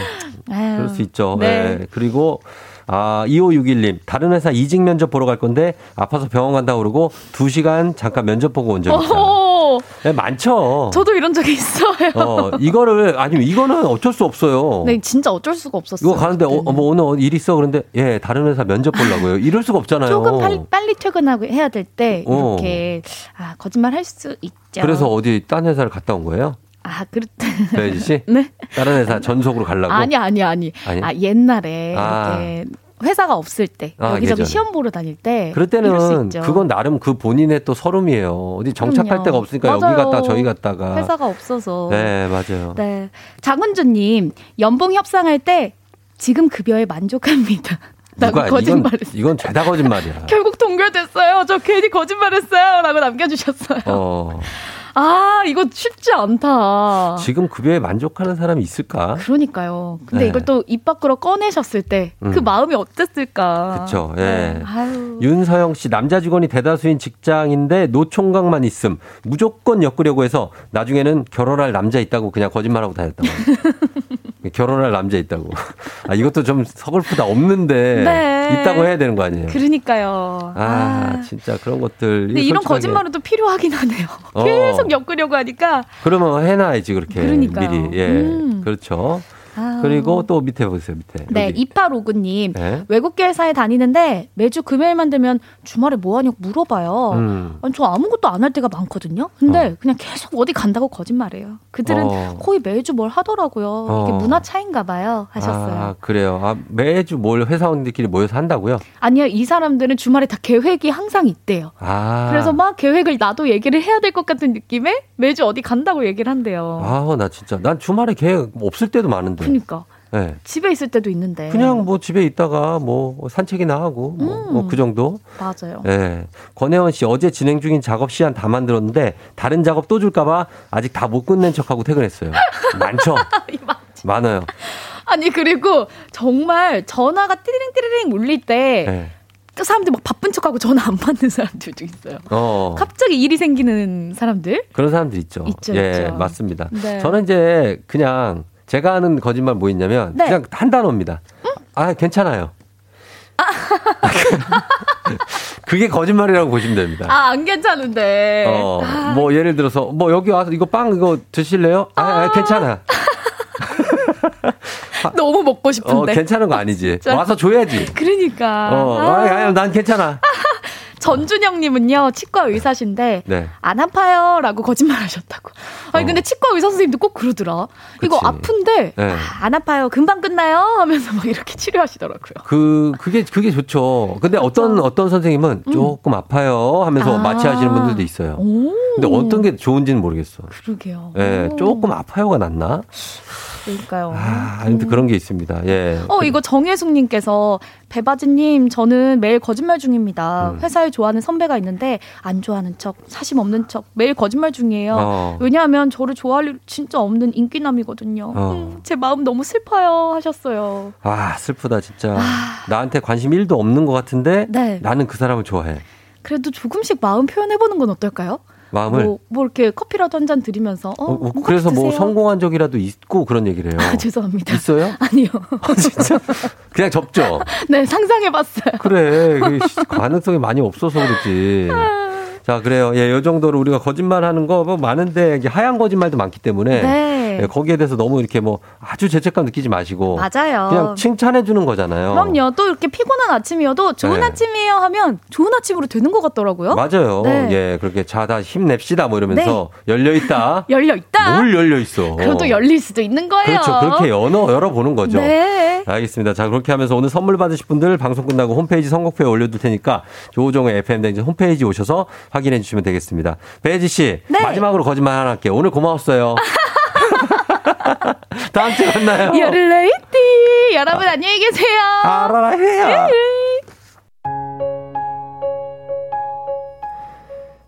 아유,
그럴 수 있죠.
네.
네. 그리고, 아, 2561님. 다른 회사 이직 면접 보러 갈 건데, 아파서 병원 간다고 그러고, 2시간 잠깐 면접 보고 온 적 있어요.
오,
네, 많죠.
저도 이런 적이 있어요.
어, 이거를, 아니면 이거는 어쩔 수 없어요.
네, 진짜 어쩔 수가 없었어요.
이거 가는데, 어, 뭐 오늘 일 있어? 그런데, 예, 다른 회사 면접 보려고요. 이럴 수가 없잖아요.
조금 빨리, 빨리 퇴근하고 해야 될때
어.
이렇게 아, 거짓말 할 수 있죠.
그래서 어디 딴 회사를 갔다 온 거예요?
아, 그렇
배지 씨?
네.
다른 회사 전속으로 가려고?
아니 아니 아니.
아니?
아, 옛날에
아.
이렇게 회사가 없을 때
아,
여기저기
예전에.
시험 보러 다닐 때
그럴 때는. 그건 나름 그 본인의 또 서름이에요. 어디 정착할
그럼요.
데가 없으니까 여기
맞아요.
갔다 저기 갔다가.
회사가 없어서.
네, 맞아요.
네. 장은주님 연봉 협상할 때 지금 급여에 만족합니다. 라고 거짓말했어요.
이건, 이건 죄다 거짓말이야.
결국 동결됐어요. 저 괜히 거짓말했어요. 라고 남겨주셨어요.
어,
아, 이거 쉽지 않다.
지금 급여에 만족하는 사람이 있을까?
그러니까요. 근데
네.
이걸 또 입 밖으로 꺼내셨을 때그
음.
마음이 어땠을까.
그쵸, 예.
네. 아유.
윤서영 씨, 남자 직원이 대다수인 직장인데 노총각만 있음. 무조건 엮으려고 해서 나중에는 결혼할 남자 있다고 그냥 거짓말하고 다녔다고. 결혼할 남자 있다고. 아, 이것도 좀 서글프다. 없는데.
네.
있다고 해야 되는 거 아니에요?
그러니까요.
아, 진짜 그런 것들.
근데 이런 거짓말은 또 필요하긴 하네요.
어.
계속 엮으려고 하니까.
그러면 해놔야지, 그렇게.
그러니까요.
미리. 예.
음.
그렇죠.
아.
그리고 또 밑에 보세요, 밑에.
네,
여기.
2859님.
네.
외국계 회사에 다니는데 매주 금요일만 되면 주말에 뭐 하냐고 물어봐요.
음.
아니, 저 아무것도 안 할 때가 많거든요. 근데 그냥 계속 어디 간다고 거짓말해요. 그들은
어.
거의 매주 뭘 하더라고요. 이게
어.
문화 차인가 봐요. 하셨어요.
아, 그래요. 아, 매주 뭘 회사원들끼리 모여서 한다고요?
아니요, 이 사람들은 주말에 다 계획이 항상 있대요.
아.
그래서 막 계획을 나도 얘기를 해야 될 것 같은 느낌에 매주 어디 간다고 얘기를 한대요.
아, 나 진짜. 난 주말에 계획 없을 때도 많은데.
그러니까
네.
집에 있을 때도 있는데.
그냥 뭐 집에 있다가 뭐 산책이나 하고 뭐,
음.
그 정도.
맞아요.
예. 권혜원 씨 어제 진행 중인 작업 시간 다 만들었는데 다른 작업 또 줄까봐 아직 다 못 끝낸 척하고 퇴근했어요. 많죠? 많아요.
아니 그리고 정말 전화가 띠리링 울릴 때
예.
그 사람들 막 바쁜 척하고 전화 안 받는 사람들도 있어요.
어.
갑자기 일이 생기는 사람들?
그런 사람들 있죠.
있죠,
예,
있죠.
맞습니다.
네.
저는 이제 그냥 제가 하는 거짓말 뭐 있냐면
네.
그냥 한 단어입니다. 아, 괜찮아요. 그게 거짓말이라고 보시면 됩니다.
아 안 괜찮은데.
어,
아,
뭐 예를 들어서 뭐 여기 와서 이거 빵 이거 드실래요? 아, 아, 괜찮아.
너무 먹고
어,
싶은데.
괜찮은 거 아니지.
진짜.
와서 줘야지.
그러니까.
어,
아.
아, 아, 난 괜찮아.
전준영님은요 치과 의사신데
네.
안 아파요라고 거짓말하셨다고. 아니 근데 치과 의사 선생님도 꼭 그러더라. 이거
어. 그치.
아픈데
네.
아, 안 아파요. 금방 끝나요. 하면서 막 이렇게 치료하시더라고요.
그 그게 그게 좋죠. 근데 어떤 어떤 선생님은 조금 아파요 하면서
음. 아.
마취하시는 분들도 있어요.
오.
근데 어떤 게 좋은지는 모르겠어.
그러게요.
예,
오.
조금 아파요가 낫나?
그러니까요.
아, 아무튼 그런 게 있습니다. 예.
어, 이거 정혜숙님께서 배바지님 저는 매일 거짓말 중입니다.
음.
회사에 좋아하는 선배가 있는데 안 좋아하는 척, 사심 없는 척 매일 거짓말 중이에요.
어.
왜냐하면 저를 좋아할 일 진짜 없는 인기남이거든요.
어.
음, 제 마음 너무 슬퍼요 하셨어요.
아, 슬프다, 진짜. 나한테 관심 1도 없는 것 같은데
네.
나는 그 사람을 좋아해.
그래도 조금씩 마음 표현해보는 건 어떨까요?
마음을.
뭐, 뭐 이렇게 커피라도 한 잔 드리면서 어,
어, 어,
뭐
그래서 뭐. 성공한 적이라도 있고 그런 얘기를 해요.
아, 죄송합니다.
있어요?
아니요.
진짜? 그냥 접죠.
네, 상상해봤어요.
그래. 가능성이 많이 없어서 그렇지. 자, 그래요. 예, 요 정도로 우리가 거짓말 하는 거 뭐 많은데 이게 하얀 거짓말도 많기 때문에
네.
예, 거기에 대해서 너무 이렇게 뭐 아주 죄책감 느끼지 마시고
맞아요.
그냥 칭찬해 주는 거잖아요.
그럼요. 또 이렇게 피곤한 아침이어도 좋은
네.
아침이에요 하면 좋은 아침으로 되는 것 같더라고요.
맞아요.
네.
예, 그렇게 자다 힘냅시다 뭐 이러면서 열려 있다.
열려 있다.
뭘 열려 있어?
그럼 또 열릴 수도 있는 거예요.
그렇죠. 그렇게 열어 열어 보는 거죠.
네.
알겠습니다. 자, 그렇게 하면서 오늘 선물 받으실 분들 방송 끝나고 홈페이지 선곡표에 올려둘 테니까 조우종의 FM댕진 홈페이지 오셔서 확인해 주시면 되겠습니다. 배지 씨,
네.
마지막으로 거짓말 하나 할게요. 오늘 고마웠어요. 다음 주에 만나요.
여를레이티 여러분 안녕히 계세요.
알아라 해야.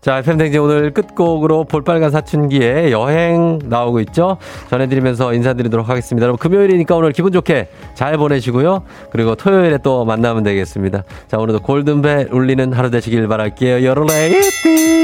자, FM댕지 오늘 끝곡으로 볼빨간 사춘기에 여행 나오고 있죠? 전해드리면서 인사드리도록 하겠습니다. 여러분, 금요일이니까 오늘 기분 좋게 잘 보내시고요. 그리고 토요일에 또 만나면 되겠습니다. 자, 오늘도 골든벨 울리는 하루 되시길 바랄게요. 여러레이띠